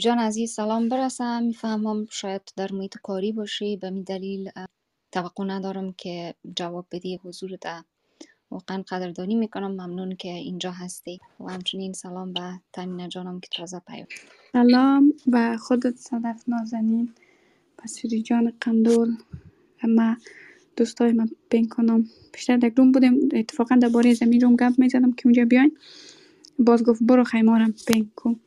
جان عزیز سلام برسم. می‌فهمم شاید در محیط کاری باشی. به می دلیل توقع ندارم که جواب بدی حضورت واقعا قدردانی می‌کنم. ممنون که اینجا هستی. و همچنین سلام به تامینه جانم که تازه پیام سلام و خودت صدف نازنین. پسیری جان قندول. ما دوستای من بین کنم. بیشتر در روم بودیم. اتفاقا باره زمین روم گپ می‌زدم که اونجا بیاین. باز گفت برو خیمارم بین کن.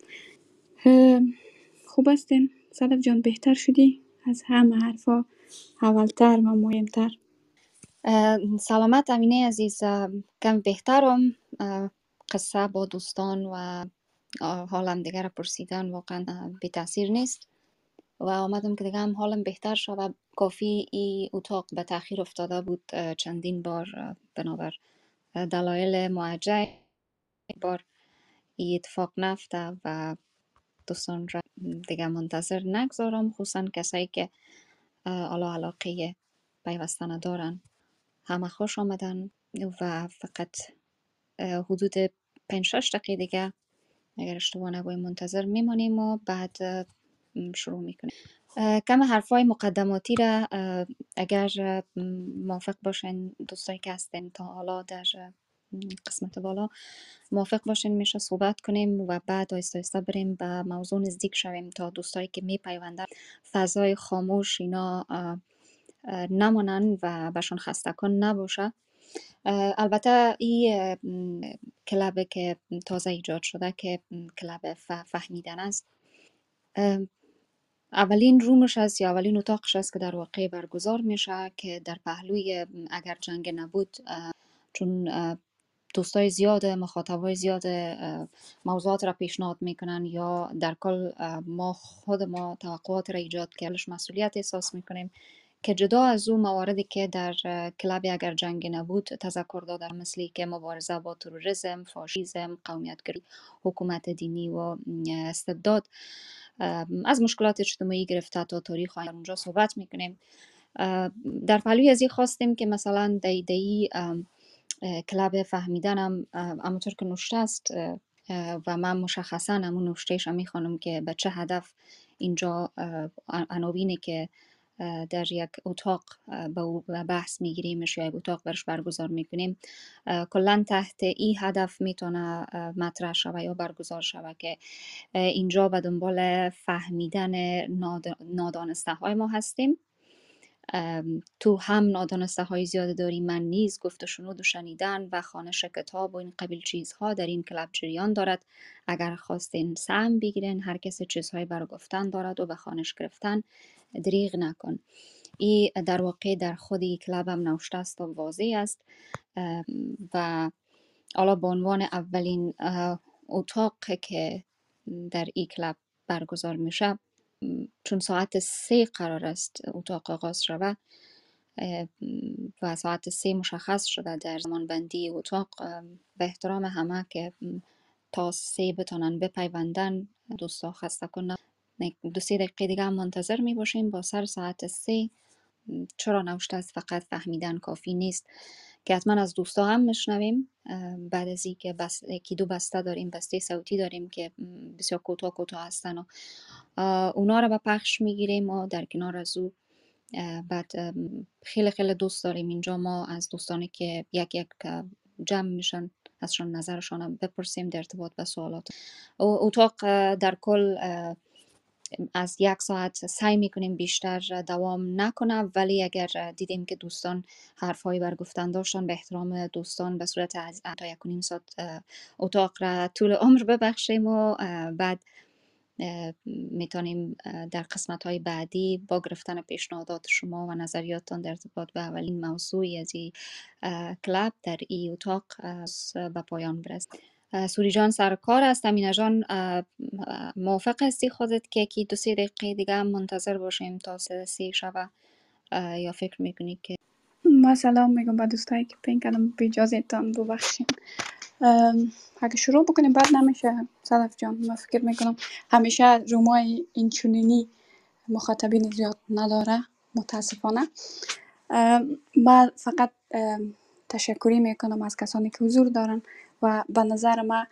خوب هستین؟ صدف جان بهتر شدی؟ از همه حرفا اولتر و مهمتر. سلامت امینه عزیز. کم بهترم. قصه با دوستان و حالم دیگر پرسیدن واقعا بی تاثیر نیست. و آمدم که دیگه هم حالم بهتر شد کافی ای اتاق به تاخیر افتاده بود. چندین بار بنابر دلایل موجه بار ای اتفاق نفته و دوستان را دیگه منتظر نگذارم خصوصا کسایی که حالا علاقه پیوستن دارن همه خوش آمدن و فقط حدود 5 6 دقیقه دیگه اگر اشتباه نگویم منتظر میمانیم و بعد شروع می‌کنیم کم حرفای مقدماتی را اگر موافق باشین دوستایی که هستین تا حالا در قسمت بالا موافق باشین میشه صحبت کنیم و بعد آیسته آیسته بریم به موضوع نزدیک شویم تا دوستایی که میپیوندن فضای خاموش اینا نمانن و بهشون خسته کن نباشه البته این کلبه که تازه ایجاد شده که کلب فهمیدن است. اولین رومش است یا اولین اتاقش است که در واقع برگزار میشه که در پهلوی اگر جنگ نبود چون دوستای زیاد مخاطبای زیاد موضوعات را پیشنهاد می‌کنن یا در کل ما خود ما توقعات را ایجاد کردش مسئولیت احساس می‌کنیم که جدا از او مواردی که در کلاب اگر جنگ نبود تذکر داده مثلی که مبارزه با تروریسم، فاشیزم، قومیتگری، حکومت دینی و استبداد از مشکلات اجتماعی گرفته تا تاریخ در اونجا صحبت می‌کنیم. در پهلوی از این خواستیم که مثلا دی کلاب فهمیدنم همونطور که نوشته است و من مشخصا همون نوشتهش می‌خوانم که به چه هدف اینجا عناوینی که در یک اتاق به بحث میگیریمش یا یک اتاق برش برگزار می‌کنیم. کلا تحت این هدف می‌تونه مطرح شوه یا برگزار شوه که اینجا به دنبال فهمیدن نادانسته های ما هستیم. تو هم نادانسته های زیاده داریم من نیز گفت و شنود و شنیدن و خانش کتاب و این قبیل چیزها در این کلب جریان دارد. اگر خواستین سهم بگیرین هر کس چیزهای برای گفتن دارد و به خانش گرفتن دریغ نکن. ای در واقع در خود ای کلب هم نوشته است و واضح است. و حالا به عنوان اولین اتاق که در ای کلب برگزار میشه چون ساعت سه قرار است اتاق آغاز شود و ساعت سه مشخص شده در زمان بندی اتاق به احترام همه که تا سه بتانن بپیوندن دوستا خسته کنن. دو سه دقیقه دیگه هم منتظر می باشیم. با سر ساعت سه چرا نوشته است فقط فهمیدن کافی نیست. که حتما از دوستا هم میشنویم بعد از اینکه بس یکی دو بسته داریم بسته صوتی داریم که بسیار کوتاه کوتاه هستن و اونا رو به پخش می‌گیریم و در کنار از او بعد خیلی خیلی دوست داریم اینجا. ما از دوستانی که یک یک جمع میشن ازشان نظرشان بپرسیم در ارتباط به سوالات. اتاق در کل از یک ساعت سعی می‌کنیم بیشتر دوام نکنه ولی اگر دیدیم که دوستان حرفهایی بر گفتن داشتن به احترام دوستان به صورت از تا یک نیم ساعت اتاق را طول عمر ببخشیم و بعد می‌تونیم در قسمت های بعدی با گرفتن پیشنهادات شما و نظریاتتان در ارتباط به اولین موضوعی از این کلاب در این اتاق به پایان برسیم. سوری جان سر کار است. امینه جان موافق هستی خودت که کی دو سه دقیقه دیگه منتظر باشیم تا سه سی شوه یا فکر می‌کنی که؟ ما سلام میگم به دوستایی که پین کردم به اجازه تان ببخشیم. اگه شروع بکنیم بعد نمیشه. صدف جان ما فکر می‌کنم همیشه رومای این چونینی مخاطبین زیاد نداره. متاسفانه. ما فقط تشکری می‌کنم از کسانی که حضور دارن. و به نظر من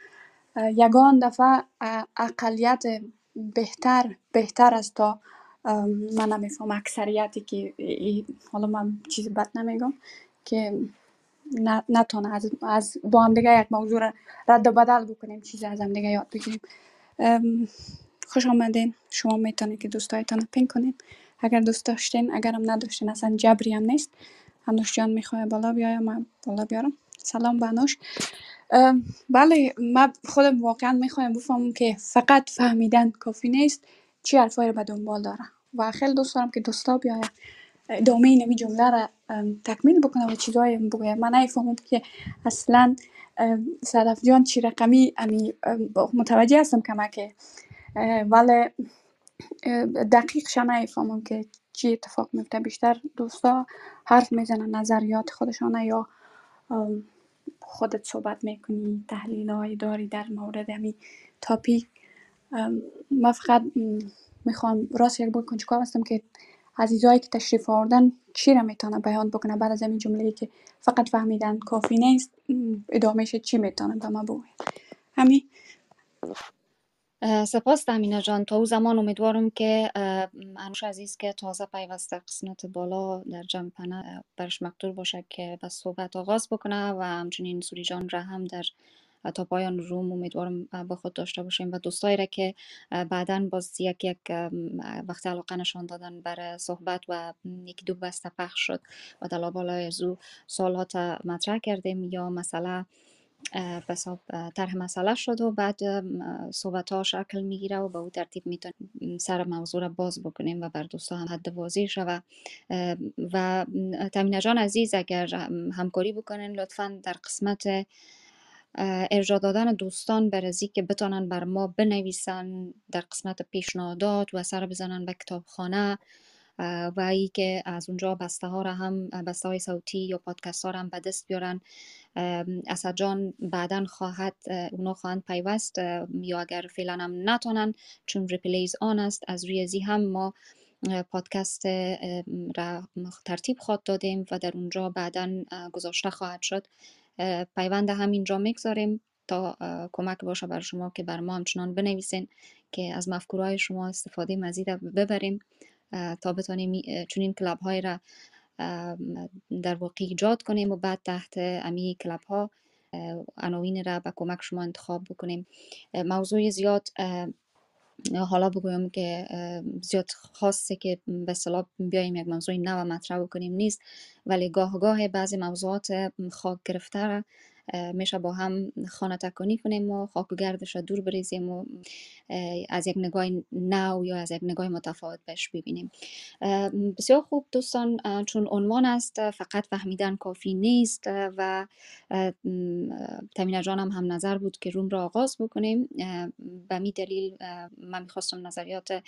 یگان دفعه اقلیت بهتر بهتر است تا من نمیفهم اکثریتی که حالا من چیزی بد نمیگم که نتونه از, از با هم دیگه یک موضوع را رد و بدل بکنیم چیزی از هم دیگه یاد بگیریم. خوش آمدین. شما می‌تونید که دوستایتان پین کنین اگر دوست داشتین اگر هم نداشتین اصلا جبری هم نیست. انوش جان می‌خواه بالا بیایم بالا بیارم. سلام بانوش. بله من خودم واقعا می‌خوایم بفهمم که فقط فهمیدن کافی نیست چی حرفایی رو به دنبال داره و خیلی دوست دارم که دوستا بیاید ادامه این جمله را تکمیل بکنم و چیزایی بگویم. من نفهمم که اصلا صدف جان چی رقمی متوجه هستم کمکه ولی دقیق شما نفهمم که چی اتفاق میفته بیشتر دوستا حرف می‌زنن نظریات خودشانه یا خودت صحبت می‌کنی تحلیل های داری در مورد همی تاپیک من فقط می‌خوام راست یک بار کنجکاو هستم که عزیزایی که تشریف آوردن چی را می‌تونه بیان بکنه بعد از این جمله که فقط فهمیدن کافی نیست ادامهش چی می‌تونه؟ به ما بگوید همین. سپاس تامینه جان. تا او زمان امیدوارم که انوش عزیز که تازه پیوسته قسمت بالا در جمپنه برش مقدور باشه که به صحبت آغاز بکنه و همچنین سوری جان را هم در تا پایان روم امیدوارم با خود داشته باشیم و دوستایی را که بعدا باز یک یک وقت علاقه نشان دادن برای صحبت و یکی دو بسته پخش شد و در بالای از او سوالات مطرح کردیم یا مسئله حساب طرح مسئله شد و بعد صحبت ها شکل می‌گیره و به او ترتیب می‌تونیم سر موضوع را باز بکنیم و بر دوستا هم حد واضح شود و تامینه جان عزیز اگر همکاری بکنین لطفا در قسمت ارجاع دادن دوستان بر که بتانن بر ما بنویسن در قسمت پیشنهادات و سر بزنن به کتابخانه و ای که از اونجا بسته ها را هم بسته های صوتی یا پادکست ها را هم به دست بیارن. اسد جان بعدا خواهد اونا خواهند پیوست یا اگر فعلا هم نتونن چون replays on است از روی زی هم ما پادکست را ترتیب خواد دادیم و در اونجا بعدا گذاشته خواهد شد. پیوند همینجا می‌گذاریم تا کمک باشه بر شما که بر ما همچنان بنویسین که از مفکورهای شما استفاده مزید ببریم. تا بتانیم چون این کلاب های را در واقع ایجاد کنیم و بعد تحت امی کلاب ها عناوین را به کمک شما انتخاب بکنیم. موضوع زیاد حالا بگویم که زیاد خاصه که به صلاح بیایم یک موضوع نو مطرح بکنیم نیست ولی گاه گاه بعضی موضوعات خاک گرفته را میشه با هم خانه تکانی کنیم و خاک و گردش را دور بریزیم و از یک نگاه نو یا از یک نگاه متفاوت بهش ببینیم. بسیار خوب دوستان چون عنوان است فقط فهمیدن کافی نیست و تمینه جانم هم نظر بود که روم را آغاز بکنیم. به می دلیل من می‌خواستم نظریات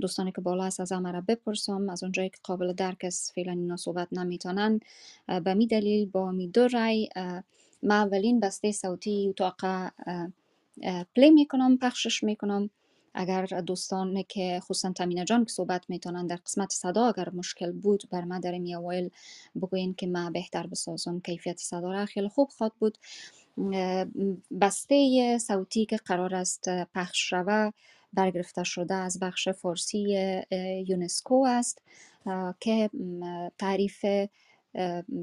دوستانی که بالا هست از همه را بپرسم. از اونجایی که قابل درک است فعلا اینا صحبت نمی‌تونن. به می دلیل با می دو رای من اولین بسته صوتی اتاق پلی می‌کنم پخشش می‌کنم. اگر دوستان که خصوصا تامینه جان که صحبت می‌تونن در قسمت صدا اگر مشکل بود بر ما در این اوایل بگوین که ما بهتر بسازم کیفیت صدا را. خیلی خوب خواد بود. بسته صوتی که قرار است پخش شوه برگرفته شده از بخش فارسی یونسکو است که تعریف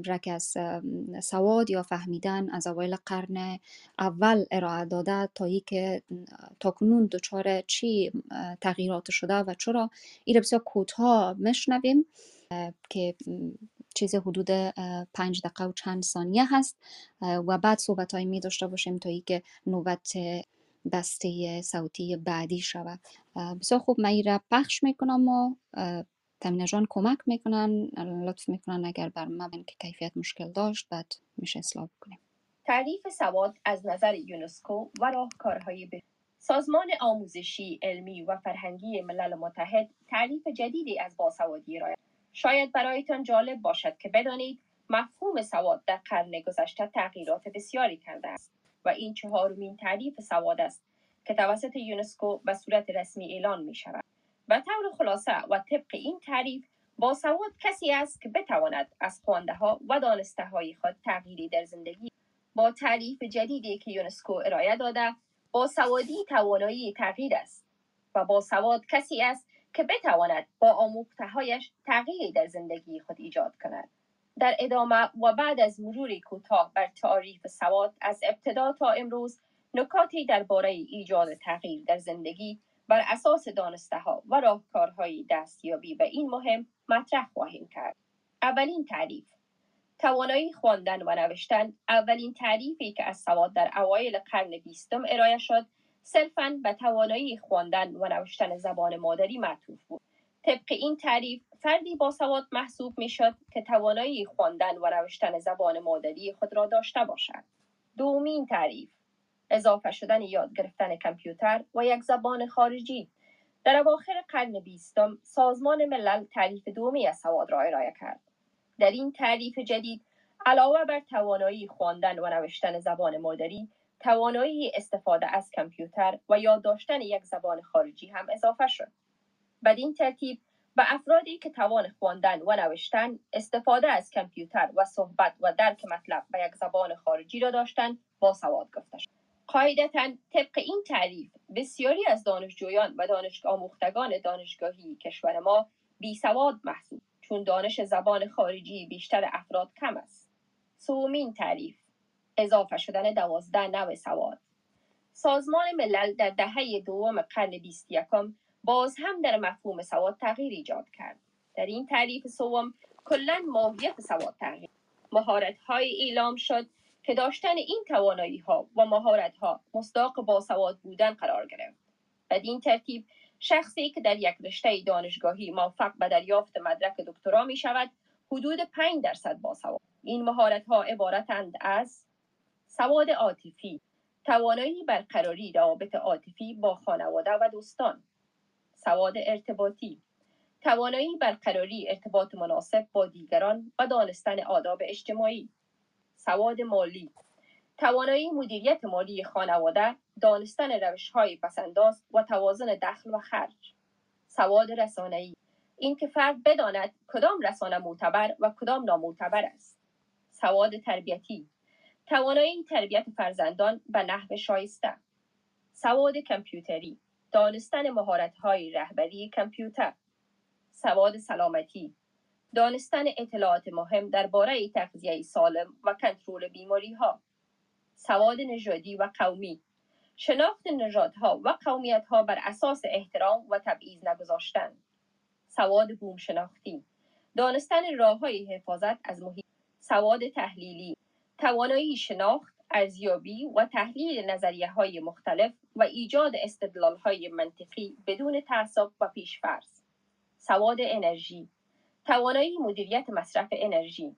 رک از سواد یا فهمیدن از اوایل قرن اول ارائه داده تا ای که تاکنون دچار چی تغییرات شده و چرا؟ این بسیار کوتاه مشنویم که چیز حدود پنج دقیقه و چند ثانیه هست و بعد صحبت های می داشته باشیم تا ای که نوبت بسته صوتی بعدی شود. بسیار خوب من را پخش می‌کنم و تامینه جان کمک می‌کنن لطف می‌کنن اگر بر ما که کیفیت مشکل داشت بعد میشه اصلاح کنیم تعریف سواد از نظر یونسکو و راهکارهای به سازمان آموزشی علمی و فرهنگی ملل متحد تعریف جدیدی از باسوادی را شاید برایتان جالب باشد که بدانید مفهوم سواد در قرن گذشته تغییرات بسیاری کرده است و این چهارمین تعریف سواد است که توسط یونسکو به صورت رسمی اعلان می شود. به طور خلاصه و طبق این تعریف با سواد کسی است که بتواند از خوانده ها و دانسته های خود تغییری در زندگی با تعریف جدیدی که یونسکو ارائه داده با سوادی توانایی تغییر است و با سواد کسی است که بتواند با آموختهایش تغییری در زندگی خود ایجاد کند. در ادامه و بعد از مروری کوتاه بر تعریف سواد از ابتدا تا امروز نکاتی درباره ایجاد تغییر در زندگی بر اساس دانسته ها و راهکارهای دستیابی به این مهم مطرح خواهیم کرد. اولین تعریف توانایی خواندن و نوشتن اولین تعریفی که از سواد در اوایل قرن بیستم ارائه شد صرفا به توانایی خواندن و نوشتن زبان مادری معطوف بود. طبق این تعریف فردی با سواد محسوب می شد که توانایی خواندن و نوشتن زبان مادری خود را داشته باشد. دومین تعریف اضافه شدن یاد گرفتن کامپیوتر و یک زبان خارجی. در اواخر قرن بیستم سازمان ملل تعریف دومی از سواد را ارائه کرد. در این تعریف جدید علاوه بر توانایی خواندن و نوشتن زبان مادری توانایی استفاده از کامپیوتر و یاد داشتن یک زبان خارجی هم اضافه شد. بدین ترتیب به افرادی که توان خواندن و نوشتن استفاده از کامپیوتر و صحبت و درک مطلب به یک زبان خارجی را داشتن با سواد گفته شد. قاعدتا طبق این تعریف بسیاری از دانشجویان و دانش آموختگان دانشگاهی کشور ما بی سواد محسوب چون دانش زبان خارجی بیشتر افراد کم است. سومین تعریف اضافه شدن دوازده نوع سواد. سازمان ملل در دهه دوم قرن بیست یکم باز هم در مفهوم سواد تغییر ایجاد کرد. در این تعریف سوم کلا ماهیت سواد تغییر. مهارت های اعلام شد که داشتن این توانایی ها و مهارت ها با سواد بودن قرار گرفت بدین ترتیب شخصی که در یک رشته دانشگاهی موفق به دریافت مدرک دکترا می شود حدود 5 درصد باسواد. این مهارت ها عبارتند از سواد عاطفی توانایی برقراری روابط عاطفی با خانواده و دوستان سواد ارتباطی توانایی برقراری ارتباط مناسب با دیگران و دانستن آداب اجتماعی. سواد مالی. توانایی مدیریت مالی خانواده دانستن روش های پسنداز و توازن دخل و خرج. سواد رسانه‌ای. اینکه فرد بداند کدام رسانه معتبر و کدام نامعتبر است. سواد تربیتی. توانایی تربیت فرزندان به نحو شایسته. سواد کامپیوتری. دانستن مهارت های رهبری کامپیوتر. سواد سلامتی. دانستن اطلاعات مهم درباره تغذیه سالم و کنترل بیماری ها سواد نژادی و قومی. شناخت نژادها و قومیت ها بر اساس احترام و تبعیض نگذاشتن سواد بوم شناختی دانستن راه های حفاظت از محیط سواد تحلیلی توانایی شناخت ارزیابی و تحلیل نظریه های مختلف و ایجاد استدلال های منطقی بدون تعصب و پیشفرض. سواد انرژی توانایی مدیریت مصرف انرژی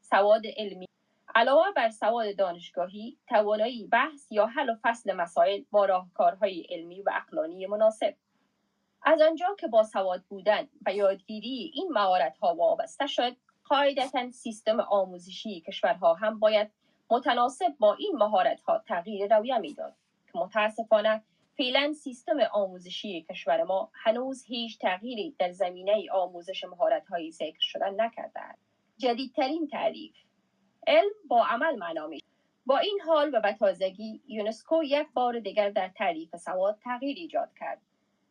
سواد علمی. علاوه بر سواد دانشگاهی توانایی بحث یا حل و فصل مسائل با راهکارهای علمی و اقلانی مناسب. از آنجا که با سواد بودن و یادگیری این مهارتها وابسته شد قاعدتا سیستم آموزشی کشورها هم باید متناسب با این مهارتها تغییر رویه می‌داد که متاسفانه فعلا سیستم آموزشی کشور ما هنوز هیچ تغییری در زمینه آموزش مهارت‌های ذکر شدن نکرده است. جدیدترین تعریف علم با عمل معنا با این حال و به تازگی یونسکو یک بار دیگر در تعریف سواد تغییر ایجاد کرد.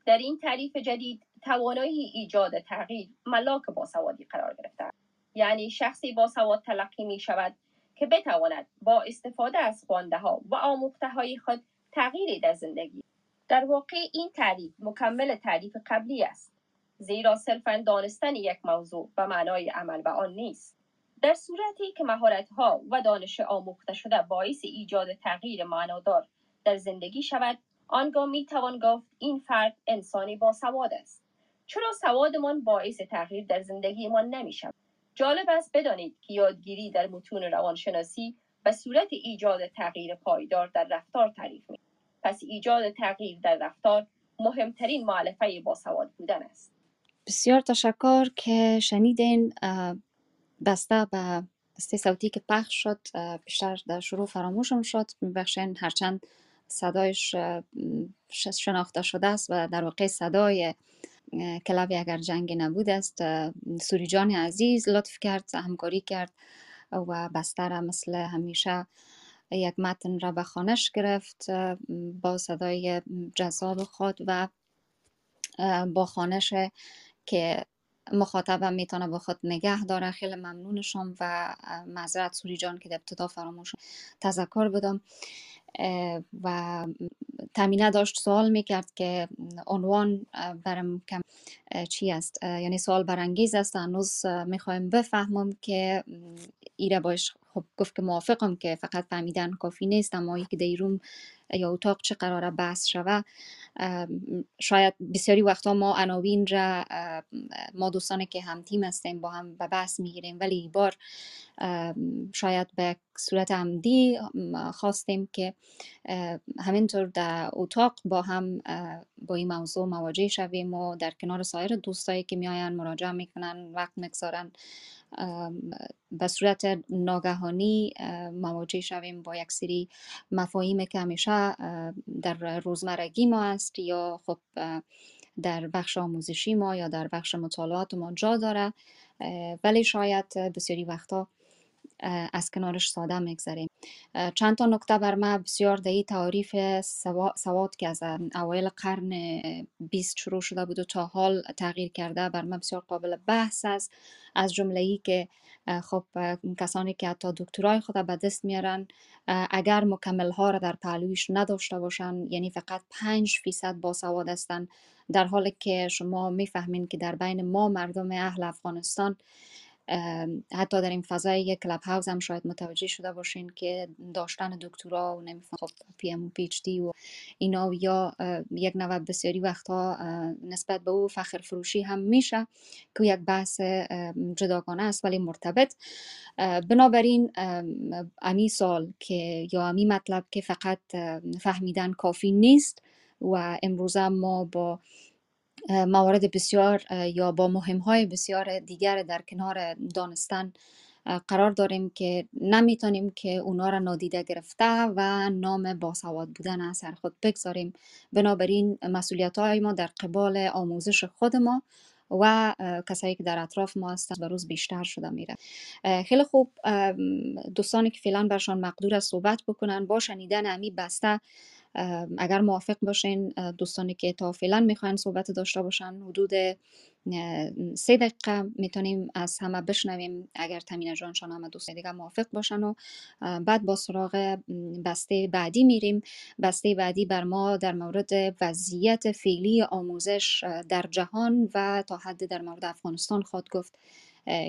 در این تعریف جدید توانایی ایجاد تغییر ملاک با سوادی قرار گرفته یعنی شخصی با سواد تلقی می شود که بتواند با استفاده از خوانده ها و آموخته های خود تغییری در زندگی در واقع این تعریف مکمل تعریف قبلی است زیرا صرفا دانستن یک موضوع به معنای عمل به آن نیست. در صورتی که مهارت ها و دانش آموخته شده باعث ایجاد تغییر معنادار در زندگی شود آنگاه می توان گفت این فرد انسانی با سواد است. چرا سوادمان باعث تغییر در زندگیمان نمی شود جالب است بدانید که یادگیری در متون روانشناسی به صورت ایجاد تغییر پایدار در رفتار تعریف می پس ایجاد تغییر در رفتار مهمترین معلفه باسواد بودن است. بسیار تشکر که شنیدین بسته به بسته صوتی که پخش شد بیشتر در شروع فراموشم شد. میبخشین هرچند صدایش شناخته شده است و در واقع صدای کلابی اگر جنگ نبود است سوری جان عزیز لطف کرد همکاری کرد و بستر مثل همیشه یک متن را به خانش گرفت با صدای جذاب خود و با خانشه که مخاطبم می‌تونه با خود نگه داره خیلی ممنونشم و معذرت سوری جان که ابتدا فراموش تذکر بدم و تمینه داشت سوال می‌کرد که عنوان برم کم چی است یعنی سوال برانگیز است هنوز می‌خوایم بفهمم که ایره باش خب گفت که موافقم که فقط فهمیدن کافی نیست اما یک دیروم یا اتاق چه قراره بحث شوه شاید بسیاری وقتا ما عناوین را ما دوستانی که هم تیم هستیم با هم به بحث می‌گیریم ولی بار شاید به صورت عمدی خواستیم که همینطور در اتاق با هم با این موضوع مواجه شویم و در کنار سایر دوستایی که میاین مراجعه می‌کنن وقت می‌گذارن به صورت ناگهانی مواجه شویم با یک سری مفاهیم که همیشه در روزمرگی ما است یا خب در بخش آموزشی ما یا در بخش مطالعات ما جا داره. ولی شاید بسیاری وقتا از کنارش ساده میگذریم چند تا نکته بر من بسیار دهی تعریف سواد که از اوایل قرن 20 شروع شده بود و تا حال تغییر کرده بر من بسیار قابل بحث است. از جمله ای که خب کسانی که حتی دکترای خود به دست میارن اگر مکمل ها را در پهلویش نداشته باشن یعنی فقط 5 فیصد باسواد هستند در حالی که شما می‌فهمین که در بین ما مردم اهل افغانستان حتی در این فضای کلاب هاوس هم شاید متوجه شده باشین که داشتن دکترا و نمیفهم خب پی ام و PhD و اینا یا یک نوع بسیاری وقتها نسبت به او فخر فروشی هم میشه که یک بحث جداگانه است ولی مرتبط. بنابراین امی سال که یا امی مطلب که فقط فهمیدن کافی نیست و امروزه ما با موارد بسیار یا با مهم های بسیار دیگر در کنار دانستن قرار داریم که نمی‌تونیم که اونا را نادیده گرفته و نام باسواد بودن از سر خود بگذاریم. بنابراین مسئولیت های ما در قبال آموزش خود ما و کسایی که در اطراف ما هستن به روز بیشتر شده میره خیلی خوب دوستانی که فعلا برشان مقدور از صحبت بکنن با شنیدن امی بسته اگر موافق باشین دوستانی که تا فعلا می‌خواین صحبت داشته باشن حدود سه دقیقه می‌تونیم از همه بشنویم. اگر تمینه جانشان همه دوست دیگه موافق باشن و بعد با سراغ بسته بعدی میریم. بسته بعدی بر ما در مورد وضعیت فعلی آموزش در جهان و تا حد در مورد افغانستان خواهد گفت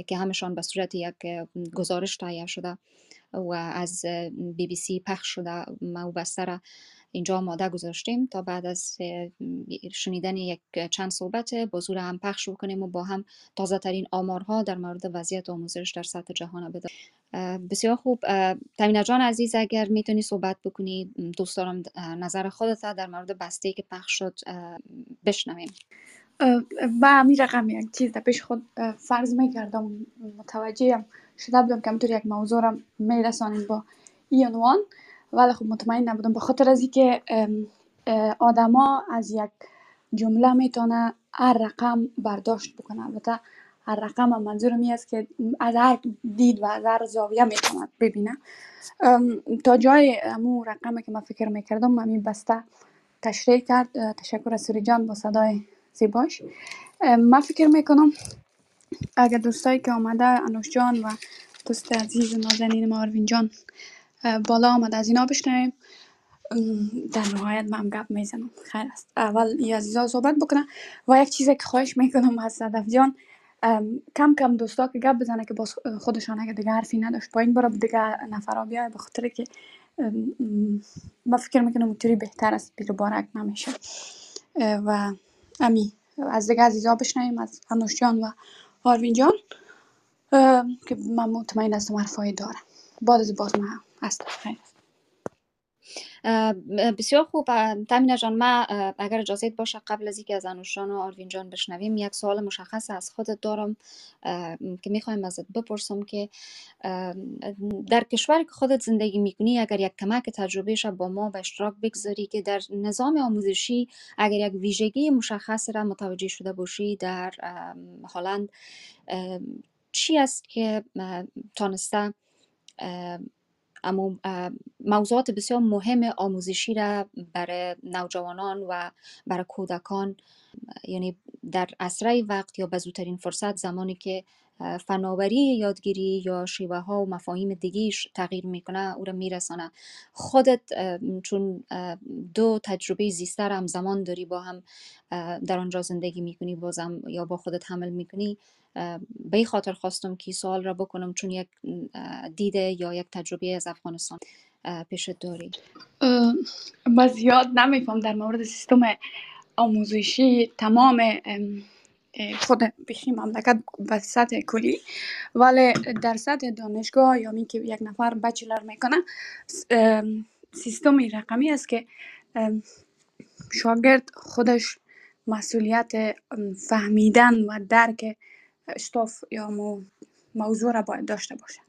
که همشان به صورت یک گزارش تهیه شده و از بی بی سی پخش شده ما اینجا آماده گذاشتیم تا بعد از شنیدن یک چند صحبت با زور هم پخش بکنیم و با هم تازه ترین آمارها در مورد وضعیت آموزش در سطح جهان بده بسیار خوب. تمینه جان عزیز اگر می‌تونی صحبت بکنی دوست دارم نظر خودت در مورد بسته که پخش شد بشنویم. با همین رقم یک چیز در پیش خود فرض می‌کردم متوجهم شده بودم که یک موضوع را میرسانیم با این عنوان ولی خب مطمئن نبودم به خاطر از اینکه آدما از یک جمله می‌تونه هر رقم برداشت بکنه. البته هر رقم هم منظورم است که از هر دید و از هر زاویه می‌تونه ببینه. تا جای امو رقمی که من فکر می‌کردم همین بسته تشریح کرد. تشکر از سوری جان با صدای زیباش. من فکر می‌کنم اگر دوستایی که آمده انوش جان و دوست عزیز نازنین ما آروین جان بالا آمد از اینا بشنویم. در نهایت من گپ می‌زنم. خیر است. اول ای عزیزا صحبت بکنم. و یک چیزی که خواهش می‌کنم از صدف جان کم کم دوستا که گپ بزنه که باز خودشان اگه دیگه حرفی نداشت پایین برو دیگه نفرا بیای به خاطر که ما فکر می‌کنم اونطوری بهتر است. بیرو بارک نمیشه. و امی از دیگه عزیزا بشنویم از انوش جان و آروین جان. که من مطمئن هستم حرفایی دارم. بعد از باز من هستم بسیار خوب. تامینه جان ما اگر اجازه باشه قبل از اینکه از انوشان و آروین جان بشنویم یک سوال مشخص از خودت دارم که می‌خوایم ازت بپرسم که در کشوری که خودت زندگی می‌کنی اگر یک کمک تجربهش با ما به اشتراک بگذاری که در نظام آموزشی اگر یک ویژگی مشخص را متوجه شده باشی در هلند چی است که تانسته موضوعات بسیار مهم آموزشی را برای نوجوانان و برای کودکان یعنی در اسرع وقت یا به زودترین فرصت زمانی که فناوری یادگیری یا شیوه ها و مفاهیم دیگیش تغییر می‌کنه او را میرسانه. خودت چون دو تجربه زیسته هم زمان داری با هم در آنجا زندگی می‌کنی بازم یا با خودت حمل می‌کنی به خاطر خواستم که سوال را بکنم چون یک دیده یا یک تجربه از افغانستان پیش داری. من زیاد نمیفهم در مورد سیستم آموزشی تمام خود بخی مملکت به سطح کلی ولی در سطح دانشگاه یا می که یک نفر بچلر می‌کنه سیستم رقمی است که شاگرد خودش مسئولیت فهمیدن و درک استاف یا موضوع را باید داشته باشه.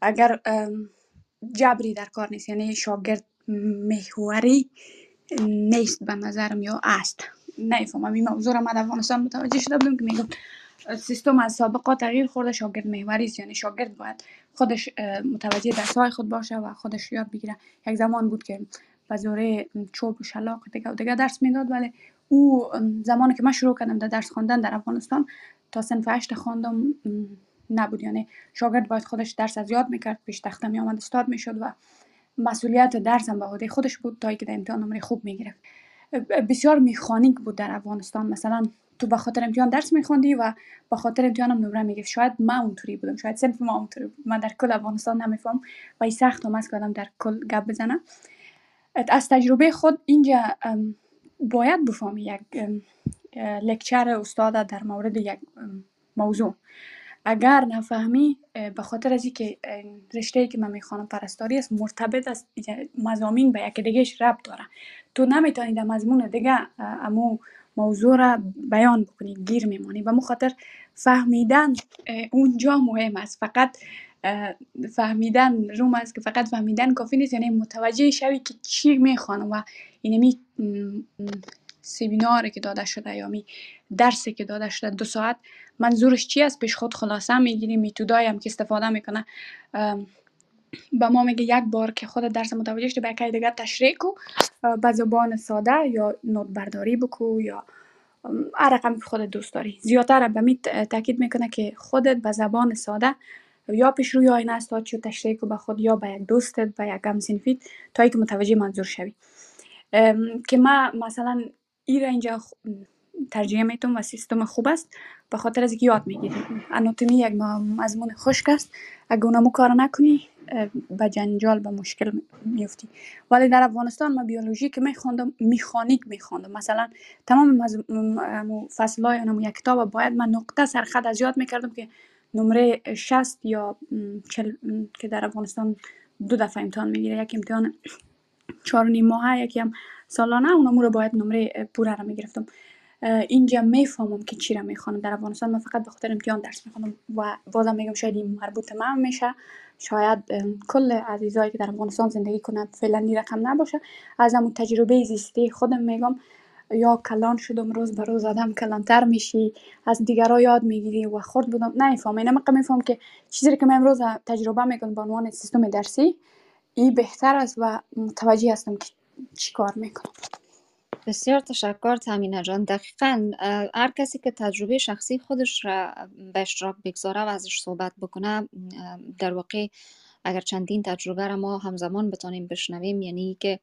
اگر جبری در کار نیست یعنی شاگرد محوری نیست به نظرم یا است. نمی‌فهمم این موضوع را من افغانستان متوجه شده بودم که میگم سیستم از سابقا تغییر خورده شاگرد محوری است. یعنی شاگرد باید خودش متوجه درسهای خود باشه و خودش یاد بگیره. یک زمان بود که به زوره چوب و شلاق دیگه و دیگه درس می‌داد ولی او زمانی که من شروع کردم در درس خواندن در افغانستان تا سنف هشت خواندم نبود. یعنی شاگرد باید خودش درس از یاد می‌کرد پیش تخته می آمد استاد می‌شد و مسئولیت درسم به عهده خودش بود تا که در امتحان نمره خوب می‌گرفت. بسیار میخانیک بود در افغانستان. مثلا تو به خاطر امتحان درس میخوندی و به خاطر امتحانم نمره می‌گرفت شاید من اونطوری بودم شاید صنف ما اونطوری بود. من در کل افغانستان نمیفهم و این سخت هم که در کل گپ بزنم. از تجربه خود اینجا باید بفهمی یک لکچر استاد در مورد یک موضوع. اگر نفهمی به خاطر از اینکه رشته که من می‌خوانم پرستاری است مرتبط است مزامین به یک دیگهش ربط داره. تو نمی‌تونی در مضمون دیگه امو موضوع را بیان بکنی گیر میمانی و خاطر فهمیدن اونجا مهم است. فقط فهمیدن روم است که فقط فهمیدن کافی نیست یعنی متوجه شوی که چی می‌خوانم و اینمی سیمیناری که داده شده یا می درسی که داده شده دو ساعت منظورش چی است؟ پیش خود خلاصه می‌گیری میتودایی هم که استفاده می‌کنه. به ما میگه یک بار که خود درس متوجه شده به دیگه تشریح کو. به زبان ساده یا نوت برداری بکو یا هر رقم که خودت دوست داری. زیادتر به می تاکید می‌کنه که خودت به زبان ساده یا پیش روی آینه است چی تشریح کو به خود یا به یک دوستت به یک سینفیت تا که متوجه منظور شوی. که ما مثلا ای را اینجا ترجیح میتون و سیستم خوب است. به خاطر از یاد می‌گیری اناتومی یک مضمون خشک است. اگه اونمو کار نکنی به جنجال به مشکل میفتی ولی در افغانستان ما بیولوژی که میخوندم میخانیک میخوندم. مثلا تمام فصل های اونمو یک کتاب باید من نقطه سرخط از یاد می‌کردم که نمره 60 یا چل که در افغانستان دو دفعه امتحان می‌گیره. یک امتحان چهار نیم ماه یکی هم سالانه اونمو رو باید نمره پوره رو می‌گرفتم. اینجا می‌فهمم که چی را می‌خوانم. در افغانستان من فقط به خاطر امتحان درس می‌خوانم و بازم میگم شاید این مربوط من میشه. شاید کل عزیزایی که در افغانستان زندگی کنند فعلا این رقم نباشه. از همون تجربه زیستی خودم میگم یا کلان شدم روز به روز آدم کلانتر میشی. از دیگرها یاد می‌گیری و خود بودم. نمیفهم اینم میفهم که چیزی که من امروز تجربه می‌کنم به عنوان سیستم درسی این بهتر است و متوجه هستم که چی کار می‌کنم؟ بسیار تشکر تامینه جان. دقیقا هر کسی که تجربه شخصی خودش را به اشتراک بگذاره و ازش صحبت بکنه در واقع اگر چندین تجربه را ما همزمان بتانیم بشنویم یعنی که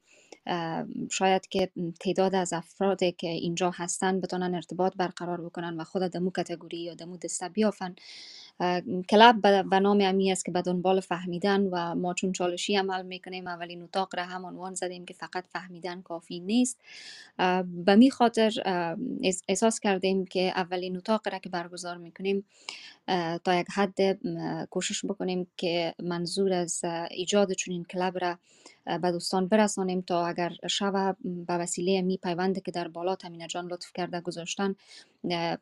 شاید که تعداد از افرادی که اینجا هستن بتونن ارتباط برقرار بکنن و خود دمو کتگوری یا دمو دسته بیافن کلب به نام امی است که به دنبال فهمیدن و ما چون چالشی عمل می‌کنیم اولین اتاق را هم عنوان زدیم که فقط فهمیدن کافی نیست. به می خاطر احساس کردیم که اولین اتاق را که برگزار می‌کنیم تا یک حد کوشش بکنیم که منظور از ایجاد چنین کلب را به دوستان برسانیم تا اگر شب به وسیله می پیونده که در بالا تمینه جان لطف کرده گذاشتن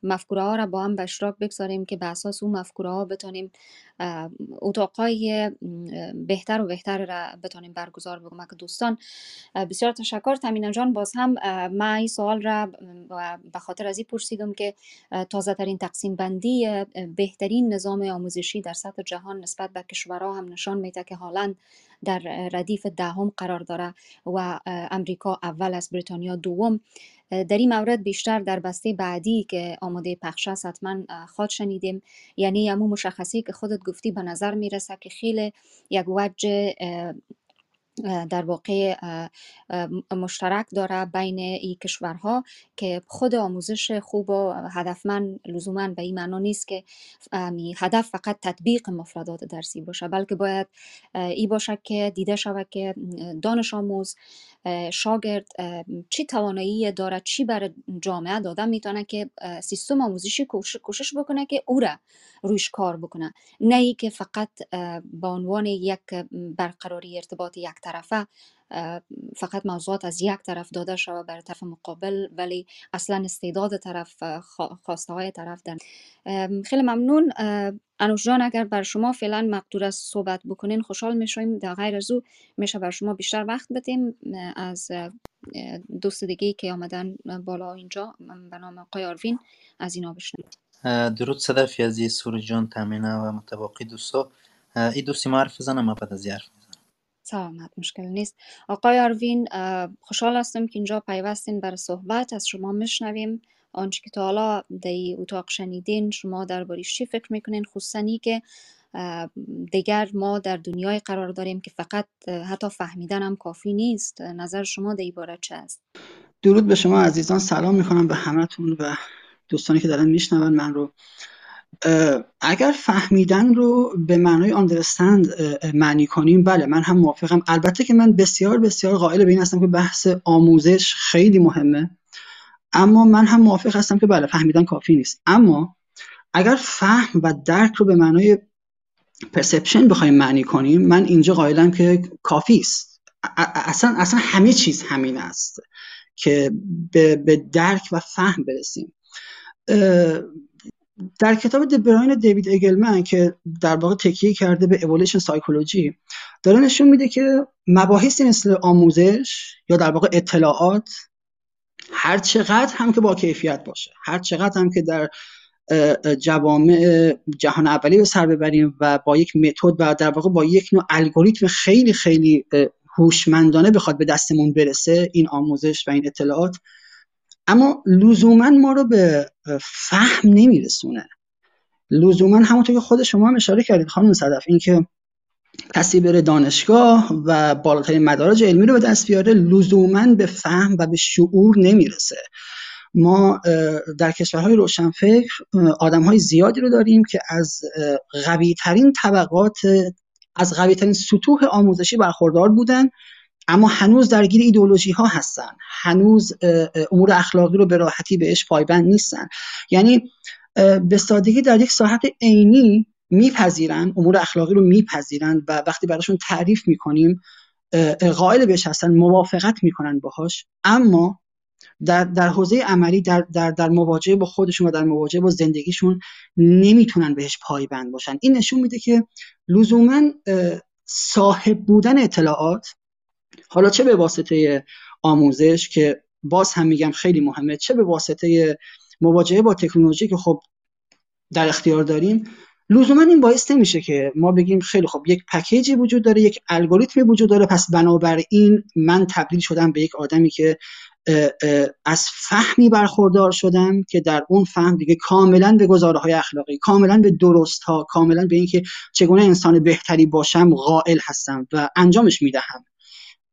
مفکوره ها را با هم به اشتراک بگذاریم که به اساس اون مفکوره ها بتانیم اتاقای بهتر و بهتر را بتانیم برگزار بکنیم. که دوستان بسیار تشکر. تمینه جان باز هم من این سوال را به خاطر از این پرسیدم که تازه ترین تقسیم بندی بهترین نظام آموزشی در سطح جهان نسبت به کشورها هم نشان میده که حالا در ردیف دهم قرار داره و امریکا اول است بریتانیا دوم. در این مورد بیشتر در بسته بعدی که آماده پخش است حتما خواد شنیدیم. یعنی امو مشخصی که خودت گفتی به نظر می‌رسه که خیلی یک وجه در واقع مشترک داره بین این کشورها که خود آموزش خوب و هدفمند لزوما به این معنا نیست که هدف فقط تطبیق مفردات درسی باشه بلکه باید ای باشه که دیده شود که دانش آموز شاگرد چی توانایی داره چی بر جامعه داده می‌تونه که سیستم آموزشی کوشش بکنه که او را رویش کار بکنه. نه ای که فقط به عنوان یک برقراری ارتباط یک طرفه فقط موضوعات از یک طرف داده شود بر طرف مقابل ولی اصلا استعداد طرف خواسته های طرف در خیلی ممنون. انوش جان اگر بر شما فعلا مقدور از صحبت بکنین خوشحال می‌شویم. در غیر از او میشه بر شما بیشتر وقت بدیم. از دوست دیگه که آمدن بالا اینجا به نام آقای آروین از اینا بشنویم درود صدف عزیز سور جان تامینه و متباقی دوستا. این دوستی ما حرف بزنم بعد از حرف سلامت مشکل نیست. آقای آروین خوشحال هستم که اینجا پیوستین برای صحبت. از شما میشنویم. آنچه که تا حالا در اتاق شنیدین شما دربارش چی فکر می‌کنین؟ خصوصا که دیگر ما در دنیای قرار داریم که فقط حتی فهمیدن هم کافی نیست. نظر شما در این چه است؟ درود به شما عزیزان. سلام می‌کنم به همتون و دوستانی که دارن میشنون. من رو اگر فهمیدن رو به معنای آندرستند معنی کنیم بله من هم موافقم. البته که من بسیار بسیار قائل به این هستم که بحث آموزش خیلی مهمه. اما من هم موافق هستم که بله فهمیدن کافی نیست. اما اگر فهم و درک رو به معنای پرسپشن بخوایم معنی کنیم من اینجا قائلم که کافی است. اصلا اصلا همه چیز همین است که به, به درک و فهم برسیم. در کتاب دبراین دیوید اگلمن که در واقع تکیه کرده به اولوشن سایکولوژی داره نشون میده که مباحثی مثل آموزش یا در واقع اطلاعات هر چقدر هم که با کیفیت باشه هر چقدر هم که در جوامع جهان اولی به سر ببریم و با یک متد و در واقع با یک نوع الگوریتم خیلی خیلی هوشمندانه بخواد به دستمون برسه این آموزش و این اطلاعات اما لزوما ما رو به فهم نمیرسونه. لزوما همونطور که خود شما هم اشاره کردید خانم صدف اینکه کسی بره دانشگاه و بالاترین مدارج علمی رو به دست بیاره لزوما به فهم و به شعور نمی‌رسه. ما در کشورهای روشنفکر آدم های زیادی رو داریم که از قوی ترین طبقات از قوی ترین سطوح آموزشی برخوردار بودن اما هنوز درگیر ایدولوژی ها هستن. هنوز امور اخلاقی رو به راحتی بهش پایبند نیستن. یعنی به سادگی در یک ساحت عینی میپذیرن امور اخلاقی رو میپذیرن و وقتی براشون تعریف می‌کنیم قائل بهش هستن موافقت می‌کنن باهاش. اما در, در حوزه عملی در, در, در مواجهه با خودشون و در مواجهه با زندگیشون نمی‌تونن بهش پایبند باشن. این نشون میده که لزوما صاحب بودن اطلاعات حالا چه به واسطه آموزش که باز هم میگم خیلی مهمه چه به واسطه مواجهه با تکنولوژی که خب در اختیار داریم لزوما این باعث نمیشه که ما بگیم خیلی خب یک پکیجی وجود داره یک الگوریتمی وجود داره پس بنابراین من تبدیل شدم به یک آدمی که از فهمی برخوردار شدم که در اون فهم دیگه کاملا به گزاره های اخلاقی کاملا به درست ها کاملا به اینکه چگونه انسان بهتری باشم قائل هستم و انجامش می‌دهم.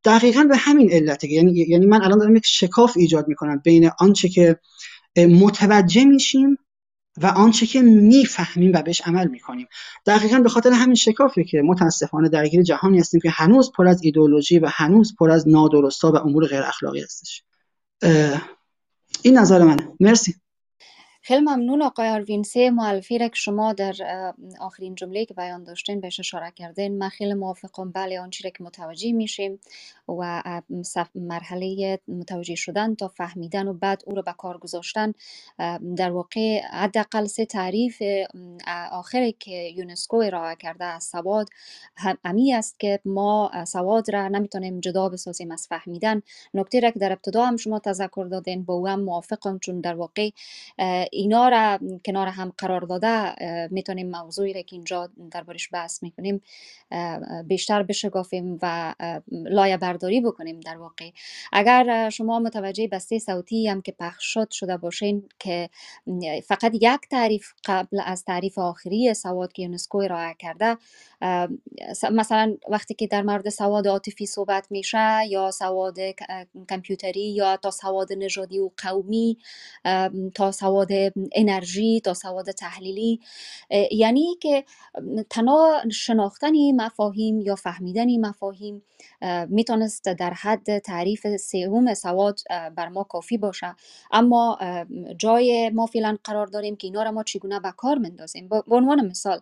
دقیقا به همین علته یعنی یعنی من الان دارم یک شکاف ایجاد می‌کنم بین آنچه که متوجه میشیم و آنچه که می‌فهمیم و بهش عمل می‌کنیم. دقیقا به خاطر همین شکافی که متاسفانه درگیر جهانی هستیم که هنوز پر از ایدئولوژی و هنوز پر از نادرستا و امور غیر اخلاقی هستش این نظر منه. مرسی. خیلی ممنون آقای آروین. سه معلفی را که شما در آخرین جمله که بیان داشتین بهش اشاره کردین. من خیلی موافقم. بله آنچه را که متوجه میشیم و مرحله متوجه شدن تا فهمیدن و بعد او رو به کار گذاشتن. در واقع حداقل سه تعریف آخری که یونسکو ارائه کرده از سواد همی است که ما سواد را نمی‌تونیم جدا بسازیم از فهمیدن. نکته را که در ابتدا هم شما تذکر دادین. با او هم موافقم چون در واقع اینا را کنار هم قرار داده می‌تونیم موضوعی را که اینجا دربارش بحث می‌کنیم بیشتر بشگافیم و لایه برداری بکنیم در واقع. اگر شما متوجه بسته صوتی هم که پخش شد شده باشین که فقط یک تعریف قبل از تعریف آخری سواد که یونسکو ارائه کرده مثلا وقتی که در مورد سواد عاطفی صحبت میشه یا سواد کامپیوتری یا تا سواد نژادی و قومی تا سواد انرژی تا سواد تحلیلی یعنی که تنها شناختن مفاهیم یا فهمیدن مفاهیم می‌تونست در حد تعریف سوم سواد بر ما کافی باشه. اما جای ما فعلا قرار داریم که اینا را ما چگونه به کار مندازیم به عنوان مثال